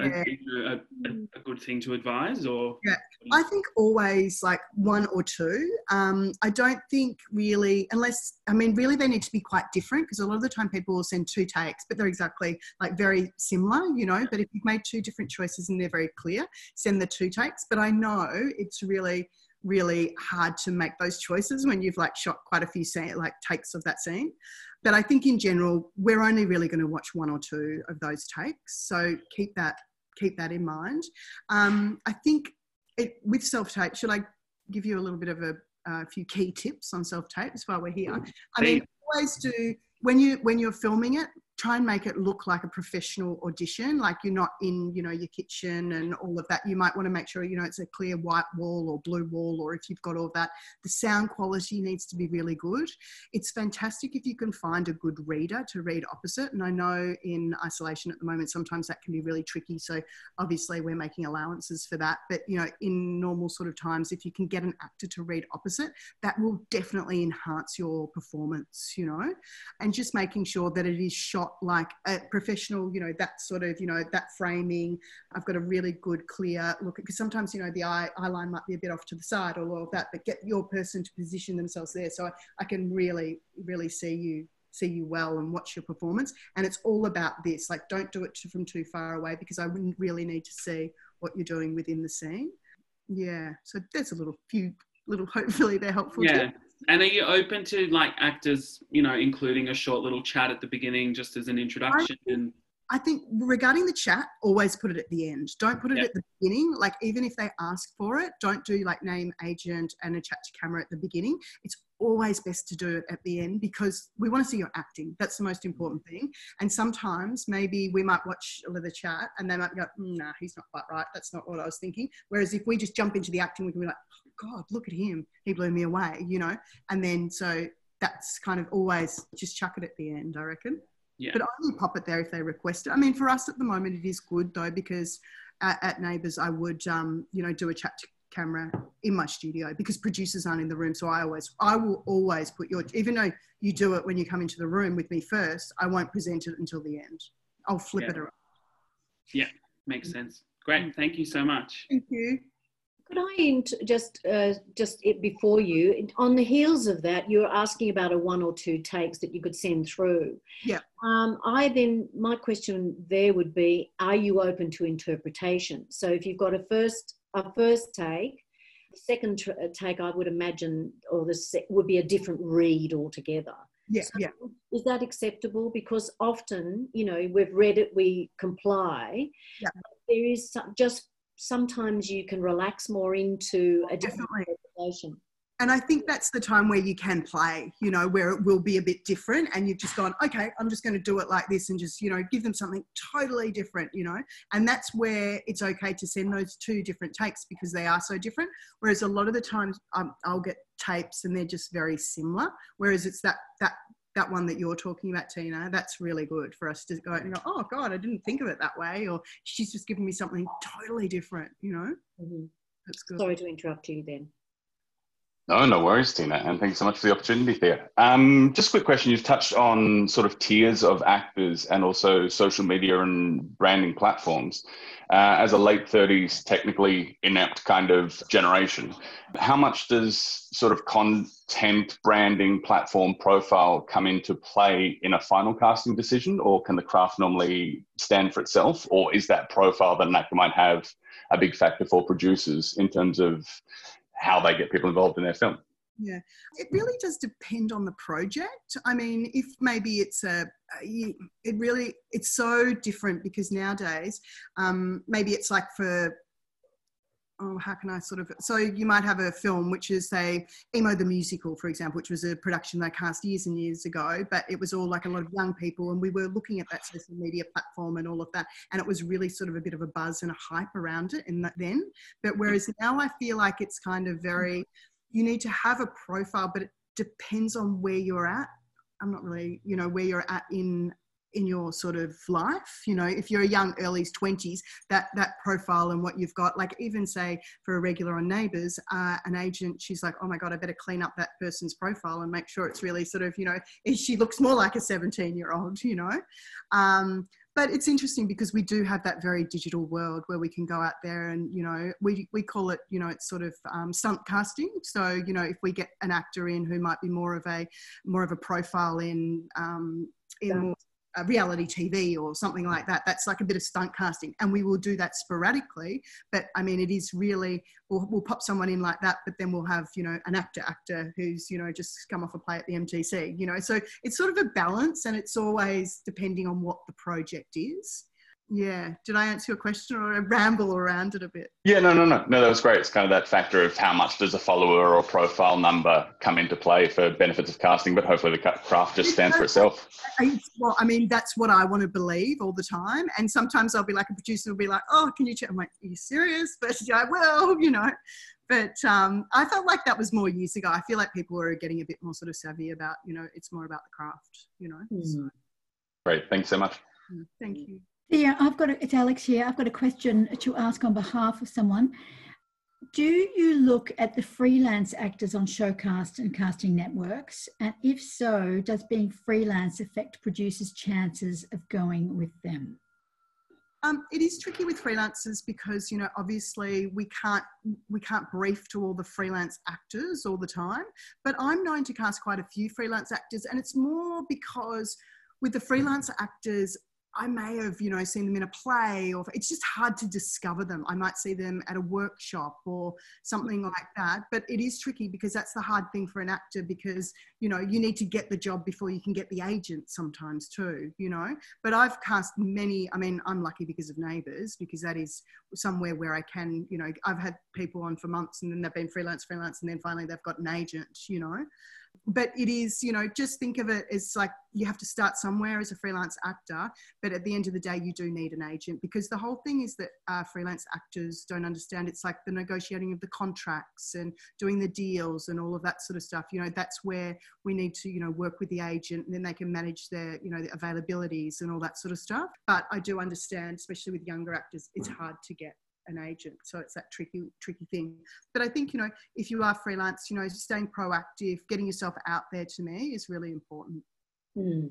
a, yeah. a, a, a, good thing to advise or? Yeah, I think always like one or two. Um, I don't think really, unless, I mean, really they need to be quite different because a lot of the time people will send two takes, but they're exactly like very similar, you know, but if you've made two different choices and they're very clear, send the two takes. But I know it's really, really hard to make those choices when you've like shot quite a few scene, like takes of that scene. But I think in general, we're only really going to watch one or two of those takes. So keep that keep that in mind. Um, I think it, with self tape, should I give you a little bit of a, a few key tips on self tapes while we're here? I mean, always do when you when you're filming it try and make it look like a professional audition like you're not in you know your kitchen and all of that. You might want to make sure you know it's a clear white wall or blue wall or if you've got all that the sound quality needs to be really good. It's fantastic if you can find a good reader to read opposite and i know in isolation at the moment sometimes that can be really tricky so obviously we're making allowances for that. But you know in normal sort of times if you can get an actor to read opposite that will definitely enhance your performance you know? And just making sure that it is shot like a professional, you know, that sort of, you know, that framing. I've got a really good, clear look because sometimes, you know, the eye, eye line might be a bit off to the side or all of that, but get your person to position themselves there. So I, I can really, really see you see you well and watch your performance. And it's all about this like don't do it from too far away because i wouldn't really need to see what you're doing within the scene. Yeah. So there's a little few little hopefully they're helpful yeah and are you open to like actors, you know, including a short little chat at the beginning just as an introduction? I think, I think regarding the chat, always put it at the end. Don't put it at the beginning. Like even if they ask for it, don't do like name agent and a chat to camera at the beginning. It's always best to do it at the end because we want to see your acting. That's the most important thing. And sometimes maybe we might watch a little chat and they might go, mm, nah, he's not quite right. That's not what I was thinking. Whereas if we just jump into the acting, we can be like, God, look at him. He blew me away, you know? And then so that's kind of always just chuck it at the end, I reckon. Yeah. But I only pop it there if they request it. I mean, for us at the moment, it is good though, because at, at Neighbours, I would, um, you know, do a chat to camera in my studio because producers aren't in the room. So I always, I will always put your, even though you do it when you come into the room with me first, I won't present it until the end. I'll flip yeah. it around. Yeah, makes sense. Great. Thank you so much. Thank you. Could I just uh, just before you on the heels of that, you were asking about a one or two takes that you could send through. Yeah. Um, I then my question there would be: Are you open to interpretation? So if you've got a first a first take, second uh, take, I would imagine, or the se- would be a different read altogether. Yeah, so yeah. Is that acceptable? Because often, you know, we've read it, we comply. Yeah. There is some, just sometimes you can relax more into a different interpretation. And I think that's the time where you can play, you know, where it will be a bit different and you've just gone, okay, I'm just going to do it like this and just, you know, give them something totally different, you know. And that's where it's okay to send those two different takes because they are so different. Whereas a lot of the times um, I'll get tapes and they're just very similar. Whereas it's that, that, that one that you're talking about, Tina, that's really good for us to go and go, oh God, I didn't think of it that way. Or she's just given me something totally different, you know? Mm-hmm. That's good. Sorry to interrupt you then. No, no worries, Tina, and thanks so much for the opportunity there. Um, just a quick question. You've touched on sort of tiers of actors and also social media and branding platforms. Uh, as a late 30s, technically inept kind of generation, how much does sort of content, branding, platform, profile come into play in a final casting decision, or can the craft normally stand for itself, or is that profile that an actor might have a big factor for producers in terms of how they get people involved in their film. Yeah, it really does depend on the project. I mean, if maybe it's a, it really, it's so different because nowadays, um, maybe it's like for oh, how can I sort of, so you might have a film which is say Emo the Musical, for example, which was a production they cast years and years ago, but it was all like a lot of young people and we were looking at that social media platform and all of that. And it was really sort of a bit of a buzz and a hype around it in that then. But whereas now I feel like it's kind of very, you need to have a profile, but it depends on where you're at. I'm not really, you know, where you're at in in your sort of life you know if you're a young early 20s that that profile and what you've got like even say for a regular on neighbors uh, an agent she's like oh my god i better clean up that person's profile and make sure it's really sort of you know she looks more like a 17 year old you know um, but it's interesting because we do have that very digital world where we can go out there and you know we, we call it you know it's sort of um, stunt casting so you know if we get an actor in who might be more of a more of a profile in um, in yeah. more reality TV or something like that. That's like a bit of stunt casting, and we will do that sporadically. But I mean, it is really we'll, we'll pop someone in like that, but then we'll have you know an actor actor who's you know just come off a play at the MTC. You know, so it's sort of a balance, and it's always depending on what the project is yeah did i answer your question or I ramble around it a bit yeah no no no no that was great it's kind of that factor of how much does a follower or profile number come into play for benefits of casting but hopefully the craft just stands for itself well i mean that's what i want to believe all the time and sometimes i'll be like a producer will be like oh can you check i'm like are you serious but yeah well you know but um, I felt like that was more years ago. I feel like people are getting a bit more sort of savvy about, you know, it's more about the craft, you know. Mm. So. Great, thanks so much. Mm, thank you. Yeah, I've got a, it's Alex here. I've got a question to ask on behalf of someone. Do you look at the freelance actors on Showcast and casting networks? And if so, does being freelance affect producers' chances of going with them? Um, it is tricky with freelancers because you know obviously we can't we can't brief to all the freelance actors all the time. But I'm known to cast quite a few freelance actors, and it's more because with the freelance actors, I may have, you know, seen them in a play or it's just hard to discover them. I might see them at a workshop or something like that. But it is tricky because that's the hard thing for an actor because, you know, you need to get the job before you can get the agent sometimes too, you know. But I've cast many, I mean, I'm lucky because of Neighbours because that is somewhere where I can, you know, I've had people on for months and then they've been freelance, freelance, and then finally they've got an agent, you know but it is you know just think of it as like you have to start somewhere as a freelance actor but at the end of the day you do need an agent because the whole thing is that uh, freelance actors don't understand. It's like the negotiating of the contracts and doing the deals and all of that sort of stuff. You know that's where we need to you know work with the agent and then they can manage their you know the availabilities and all that sort of stuff. But i do understand especially with younger actors it's hard to get an agent. So it's that tricky, tricky thing. But I think, you know, if you are freelance, you know, staying proactive, getting yourself out there to me is really important. Mm.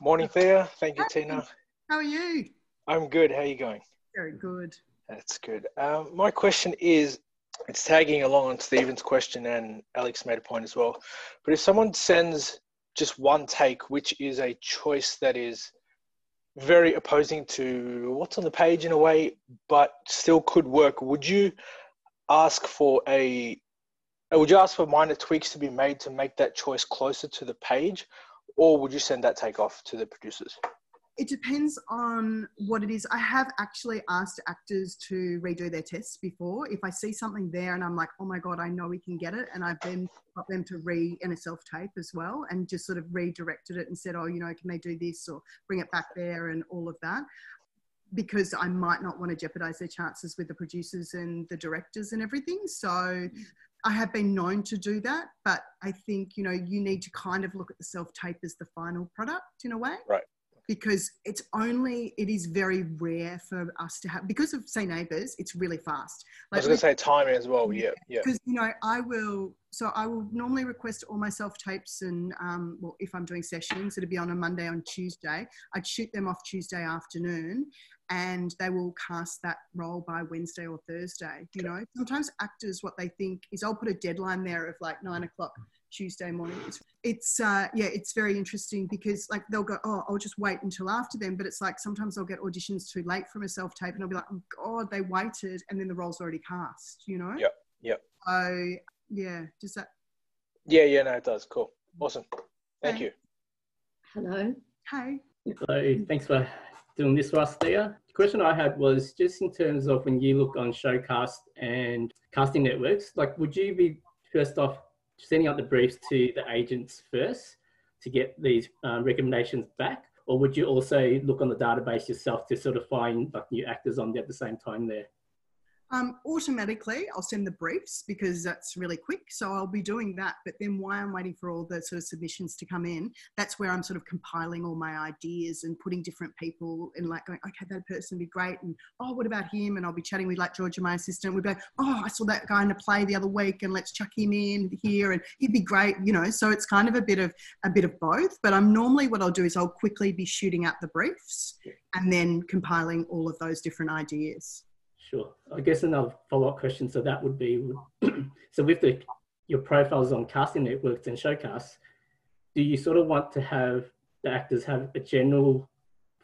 Morning, Thea. Thank you, Tina. How are you? I'm good. How are you going? Very good. That's good. Um, my question is it's tagging along on Stephen's question, and Alex made a point as well. But if someone sends just one take, which is a choice that is very opposing to what's on the page in a way, but still could work, would you ask for a would you ask for minor tweaks to be made to make that choice closer to the page, or would you send that take off to the producers? It depends on what it is. I have actually asked actors to redo their tests before. If I see something there and I'm like, oh my God, I know we can get it. And I've then got them to re and a self tape as well and just sort of redirected it and said, oh, you know, can they do this or bring it back there and all of that. Because I might not want to jeopardize their chances with the producers and the directors and everything. So I have been known to do that, but I think, you know, you need to kind of look at the self tape as the final product in a way. Right because it's only it is very rare for us to have because of say neighbors it's really fast. Like, i was going to say timing as well yeah yeah because you know i will so i will normally request all my self tapes and um, well if i'm doing sessions it'll be on a monday on tuesday i'd shoot them off tuesday afternoon and they will cast that role by wednesday or thursday you know? Sometimes actors what they think is i'll put a deadline there of like nine o'clock Tuesday morning. It's, it's uh, yeah, it's very interesting because like they'll go, oh, I'll just wait until after them. But it's like sometimes I'll get auditions too late from a self tape, and I'll be like, oh God, they waited, and then the role's already cast. You know? Yep. Yep. So yeah, does that? Yeah, yeah, no, it does. Cool, awesome. Thank okay. you. Hello. Hi. Hello. Thanks for doing this for us there. The question I had was just in terms of when you look on Showcast and casting networks, like would you be first off sending out the briefs to the agents first to get these um, recommendations back? Or would you also look on the database yourself to sort of find like new actors on there at the same time there? Um, automatically, I'll send the briefs because that's really quick. So I'll be doing that. But then while I'm waiting for all the sort of submissions to come in, that's where I'm sort of compiling all my ideas and putting different people and like going, okay, that person would be great. And oh, what about him? And I'll be chatting with like Georgia, my assistant. We'd be like, oh, I saw that guy in a play the other week and let's chuck him in here and he'd be great, you know. So it's kind of a bit of a bit of both. But I'm normally what I'll do is I'll quickly be shooting out the briefs and then compiling all of those different ideas. Sure. I guess another follow-up question. So that would be, so with the your profiles on casting networks and showcasts, do you sort of want to have the actors have a general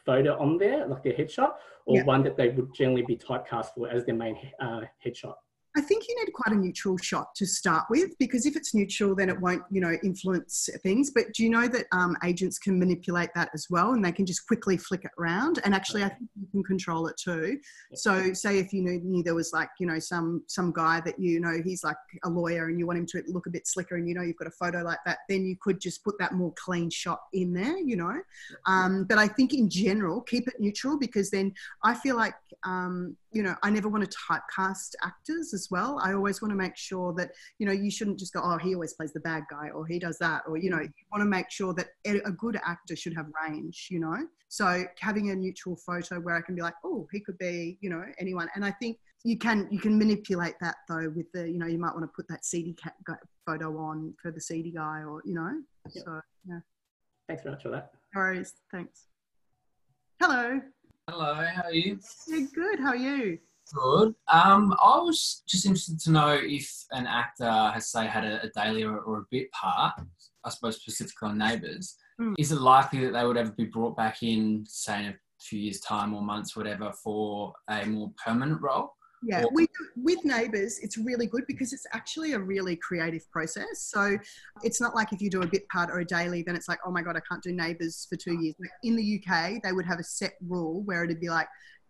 photo on there, like a headshot, or yeah. one that they would generally be typecast for as their main uh, headshot? I think you need quite a neutral shot to start with because if it's neutral, then it won't, you know, influence things. But do you know that um, agents can manipulate that as well, and they can just quickly flick it around? And actually, I think you can control it too. So, say if you knew, knew there was like, you know, some some guy that you know he's like a lawyer, and you want him to look a bit slicker, and you know you've got a photo like that, then you could just put that more clean shot in there, you know. Um, but I think in general, keep it neutral because then I feel like um, you know, I never want to typecast actors as well. I always want to make sure that, you know, you shouldn't just go, oh, he always plays the bad guy or he does that. Or, you know, you want to make sure that a good actor should have range, you know? So having a neutral photo where I can be like, oh, he could be, you know, anyone. And I think you can you can manipulate that though with the, you know, you might want to put that CD photo on for the CD guy or, you know, yep. so yeah. Thanks very much for that. No worries. Thanks. Hello. Hello, how are you? Yeah, good. How are you? Good. Um, I was just interested to know if an actor has, say, had a, a daily or, or, a bit part, I suppose specifically on Neighbours, mm. is it likely that they would ever be brought back in, say, in a few years' time or months, whatever, for a more permanent role? Yeah, or- we, with neighbours, it's really good because it's actually a really creative process. So it's not like if you do a bit part or a daily, then it's like, oh my God, I can't do neighbours for two years. in the UK, they would have a set rule where it'd be like,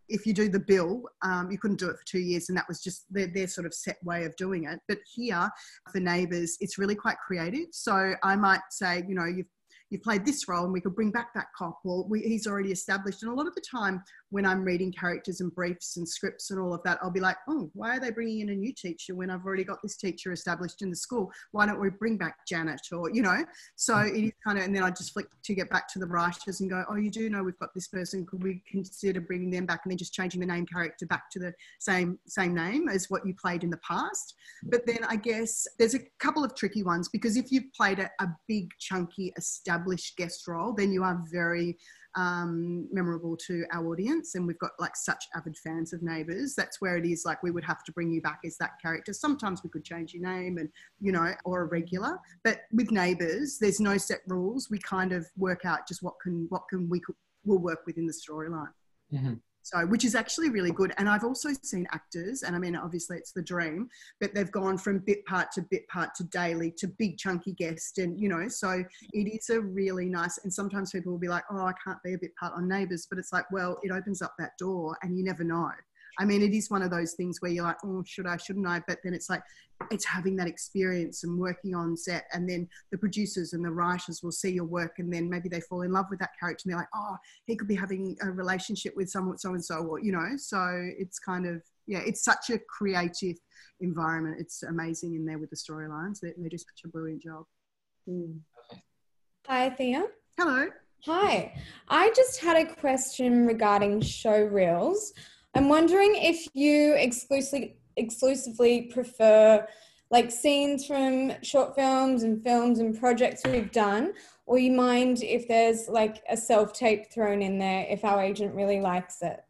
if you do the bill, um, you couldn't do it for two years, and that was just their, their sort of set way of doing it. But here, for neighbours, it's really quite creative. So I might say, you know, you've you've played this role and we could bring back that cop or we, he's already established and a lot of the time when i'm reading characters and briefs and scripts and all of that i'll be like oh why are they bringing in a new teacher when i've already got this teacher established in the school? Why don't we bring back janet or you know? So mm. it is kind of and then i just flick to get back to the writers and go oh you do know we've got this person. Could we consider bringing them back? And then just changing the name character back to the same same name as what you played in the past. But then i guess there's a couple of tricky ones because if you've played a, a big chunky established guest role, then you are very um, memorable to our audience and we've got like such avid fans of neighbours. That's where it is like we would have to bring you back as that character. Sometimes we could change your name and you know or a regular but with neighbours there's no set rules. We kind of work out just what can what can we will work within the storyline. Mm-hmm. So, which is actually really good. And I've also seen actors, and I mean, obviously it's the dream, but they've gone from bit part to bit part to daily to big chunky guest. And, you know, so it is a really nice, and sometimes people will be like, oh, I can't be a bit part on Neighbours, but it's like, well, it opens up that door and you never know. I mean, it is one of those things where you're like, oh, should I, shouldn't I? But then it's like, it's having that experience and working on set. And then the producers and the writers will see your work and then maybe they fall in love with that character and they're like, oh, he could be having a relationship with someone so and so, or, you know, so it's kind of, yeah, it's such a creative environment. It's amazing in there with the storylines. They, they do such a brilliant job. Mm. Hi, Thea. Hello. Hi. I just had a question regarding show reels. I'm wondering if you exclusively exclusively prefer like scenes from short films and films and projects we've done, or you mind if there's like a self tape thrown in there if our agent really likes it?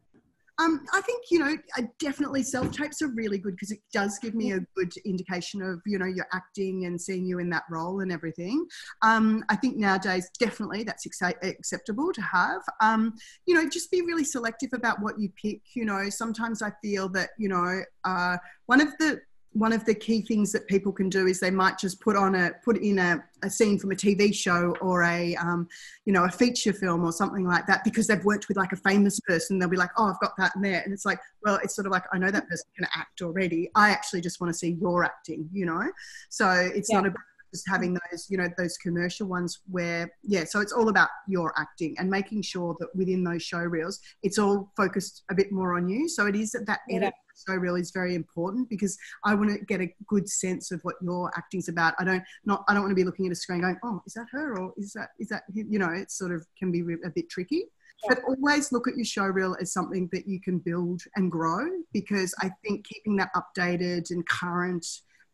Um, I think you know definitely self tapes are really good because it does give me a good indication of you know your acting and seeing you in that role and everything. Um, I think nowadays definitely that's acceptable to have. Um, you know, just be really selective about what you pick. You know, sometimes I feel that you know uh, one of the one of the key things that people can do is they might just put on a put in a, a scene from a TV show or a um, you know a feature film or something like that because they've worked with like a famous person. They'll be like, oh, I've got that in there, and it's like, well, it's sort of like I know that person can act already. I actually just want to see your acting, you know. So it's yeah. not about just having those you know those commercial ones where yeah so it's all about your acting and making sure that within those show reels it's all focused a bit more on you so it is that edit yeah show reel is very important because I want to get a good sense of what your acting's about. I don't not I don't want to be looking at a screen going, oh, is that her or is that is that you know? It sort of can be a bit tricky. But always look at your show reel as something that you can build and grow because I think keeping that updated and current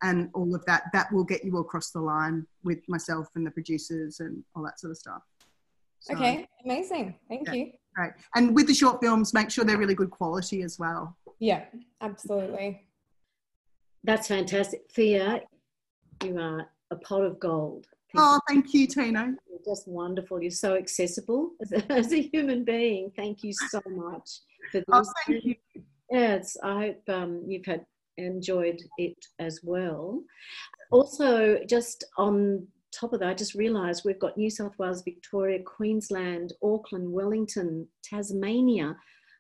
and all of that that will get you across the line with myself and the producers and all that sort of stuff. So, okay, amazing. Thank yeah, you. Right. And with the short films, make sure they're really good quality as well. Yeah, absolutely. That's fantastic. Thea, you are a pot of gold. Thank oh, you. thank you, Tina. You're just wonderful. You're so accessible as a, as a human being. Thank you so much for oh, this. Oh, thank you. Yes, I hope um, you've had enjoyed it as well. Also, just on top of that, I just realised we've got New South Wales, Victoria, Queensland, Auckland, Wellington, Tasmania,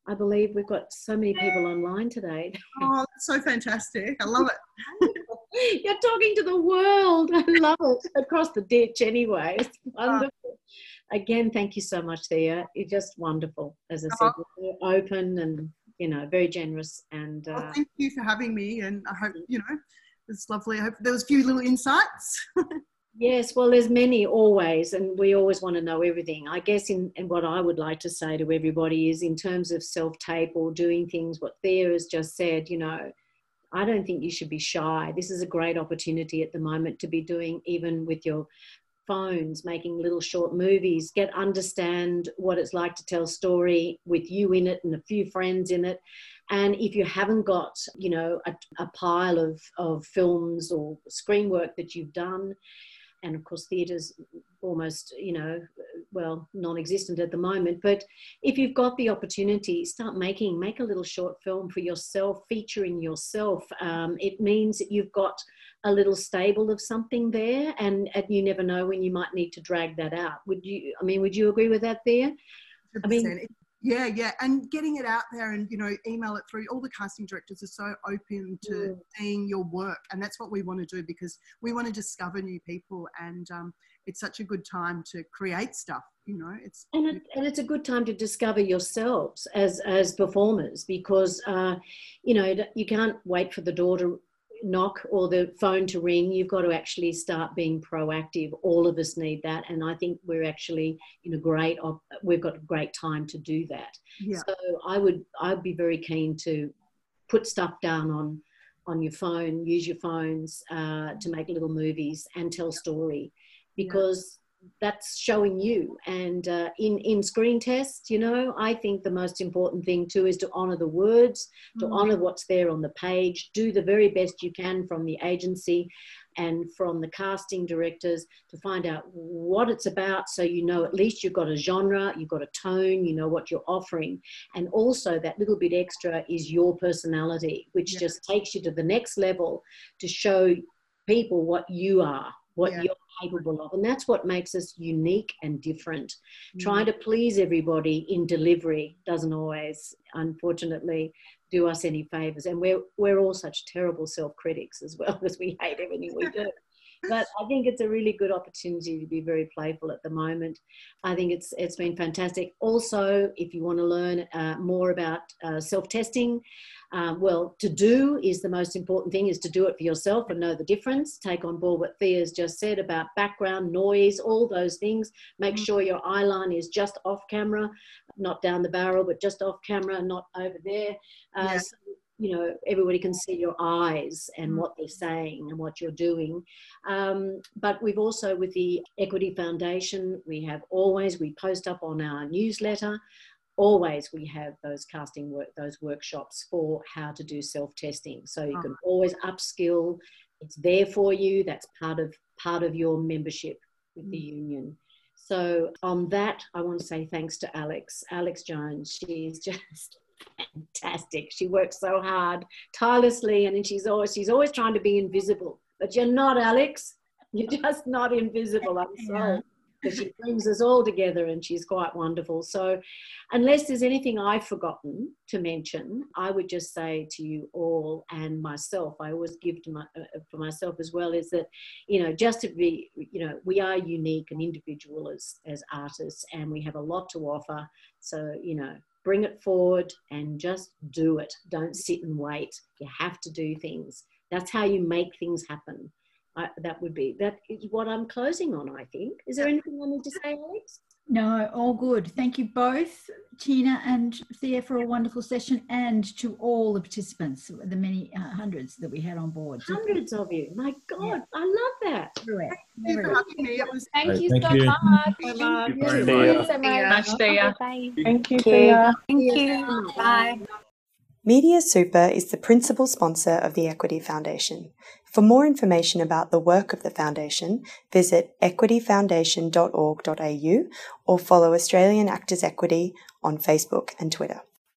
I believe we've got so many people online today. Oh, that's so fantastic. I love it. You're talking to the world. I love it. Across the ditch, anyway. It's wonderful. Oh. Again, thank you so much, Thea. You're just wonderful. As I said, oh. open and, you know, very generous. And uh, well, thank you for having me. And I hope, you know, it's lovely. I hope there was a few little insights. Yes, well, there's many always, and we always want to know everything. I guess, in, in what I would like to say to everybody is in terms of self tape or doing things, what Thea has just said, you know, I don't think you should be shy. This is a great opportunity at the moment to be doing, even with your phones, making little short movies, get understand what it's like to tell story with you in it and a few friends in it. And if you haven't got, you know, a, a pile of, of films or screen work that you've done, and of course theatre's almost you know well non-existent at the moment but if you've got the opportunity start making make a little short film for yourself featuring yourself um, it means that you've got a little stable of something there and, and you never know when you might need to drag that out would you i mean would you agree with that there i mean yeah, yeah, and getting it out there and you know email it through. All the casting directors are so open to mm. seeing your work, and that's what we want to do because we want to discover new people, and um, it's such a good time to create stuff. You know, it's and, it, and it's a good time to discover yourselves as as performers because uh, you know you can't wait for the door to knock or the phone to ring, you've got to actually start being proactive. All of us need that, and I think we're actually in a great. We've got a great time to do that. Yeah. So I would I'd be very keen to put stuff down on on your phone, use your phones uh, to make little movies and tell story, because that's showing you. And uh, in in screen tests, you know, I think the most important thing too is to honour the words, to Mm. honour what's there on the page, do the very best you can from the agency and from the casting directors to find out what it's about so you know at least you've got a genre you've got a tone you know what you're offering and also that little bit extra is your personality which Yeah. just takes you to the next level to show people what you are what Yeah. you're capable of and that's what makes us unique and different Mm. trying to please everybody in delivery doesn't always unfortunately do us any favors and we're we're all such terrible self-critics as well because we hate everything we do but I think it's a really good opportunity to be very playful at the moment. I think it's it's been fantastic. Also, if you want to learn uh, more about uh, self-testing, um, well, to do is the most important thing. Is to do it for yourself and know the difference. Take on board what Thea's just said about background noise, all those things. Make sure your eye line is just off camera, not down the barrel, but just off camera, not over there. Uh, Yeah. so, you know, everybody can see your eyes and Mm. what they're saying and what you're doing. Um, but we've also, with the Equity Foundation, we have always, we post up on our newsletter, always we have those casting work, those workshops for how to do self-testing. So you can ah. always upskill. It's there for you. That's part of part of your membership with the mm. union. So on that, I want to say thanks to Alex, Alex Jones. She's just fantastic. She works so hard, tirelessly, and she's always she's always trying to be invisible. But you're not, Alex. You're just not invisible. I'm sorry. Because she brings us all together and she's quite wonderful. So, unless there's anything I've forgotten to mention, I would just say to you all and myself, I always give to my, uh, for myself as well, is that, you know, just to be, you know, we are unique and individual as, as artists and we have a lot to offer. So, you know, bring it forward and just do it. Don't sit and wait. You have to do things. That's how you make things happen. I, that would be that is what I'm closing on. I think. Is there anything I need to say, Alex? No, all good. Thank you both, Tina and Thea, for a wonderful session, and to all the participants, the many uh, hundreds that we had on board. Hundreds of you. My God, I love that. Thank you for having me. It was Thank Right, you thank so you. much. Thank Thank you very you much. so Thank much. you. Bye. Thank you, Thea. Thank you. Bye. Media Super is the principal sponsor of the Equity Foundation. For more information about the work of the Foundation, visit equityfoundation.org.au or follow Australian Actors Equity on Facebook and Twitter.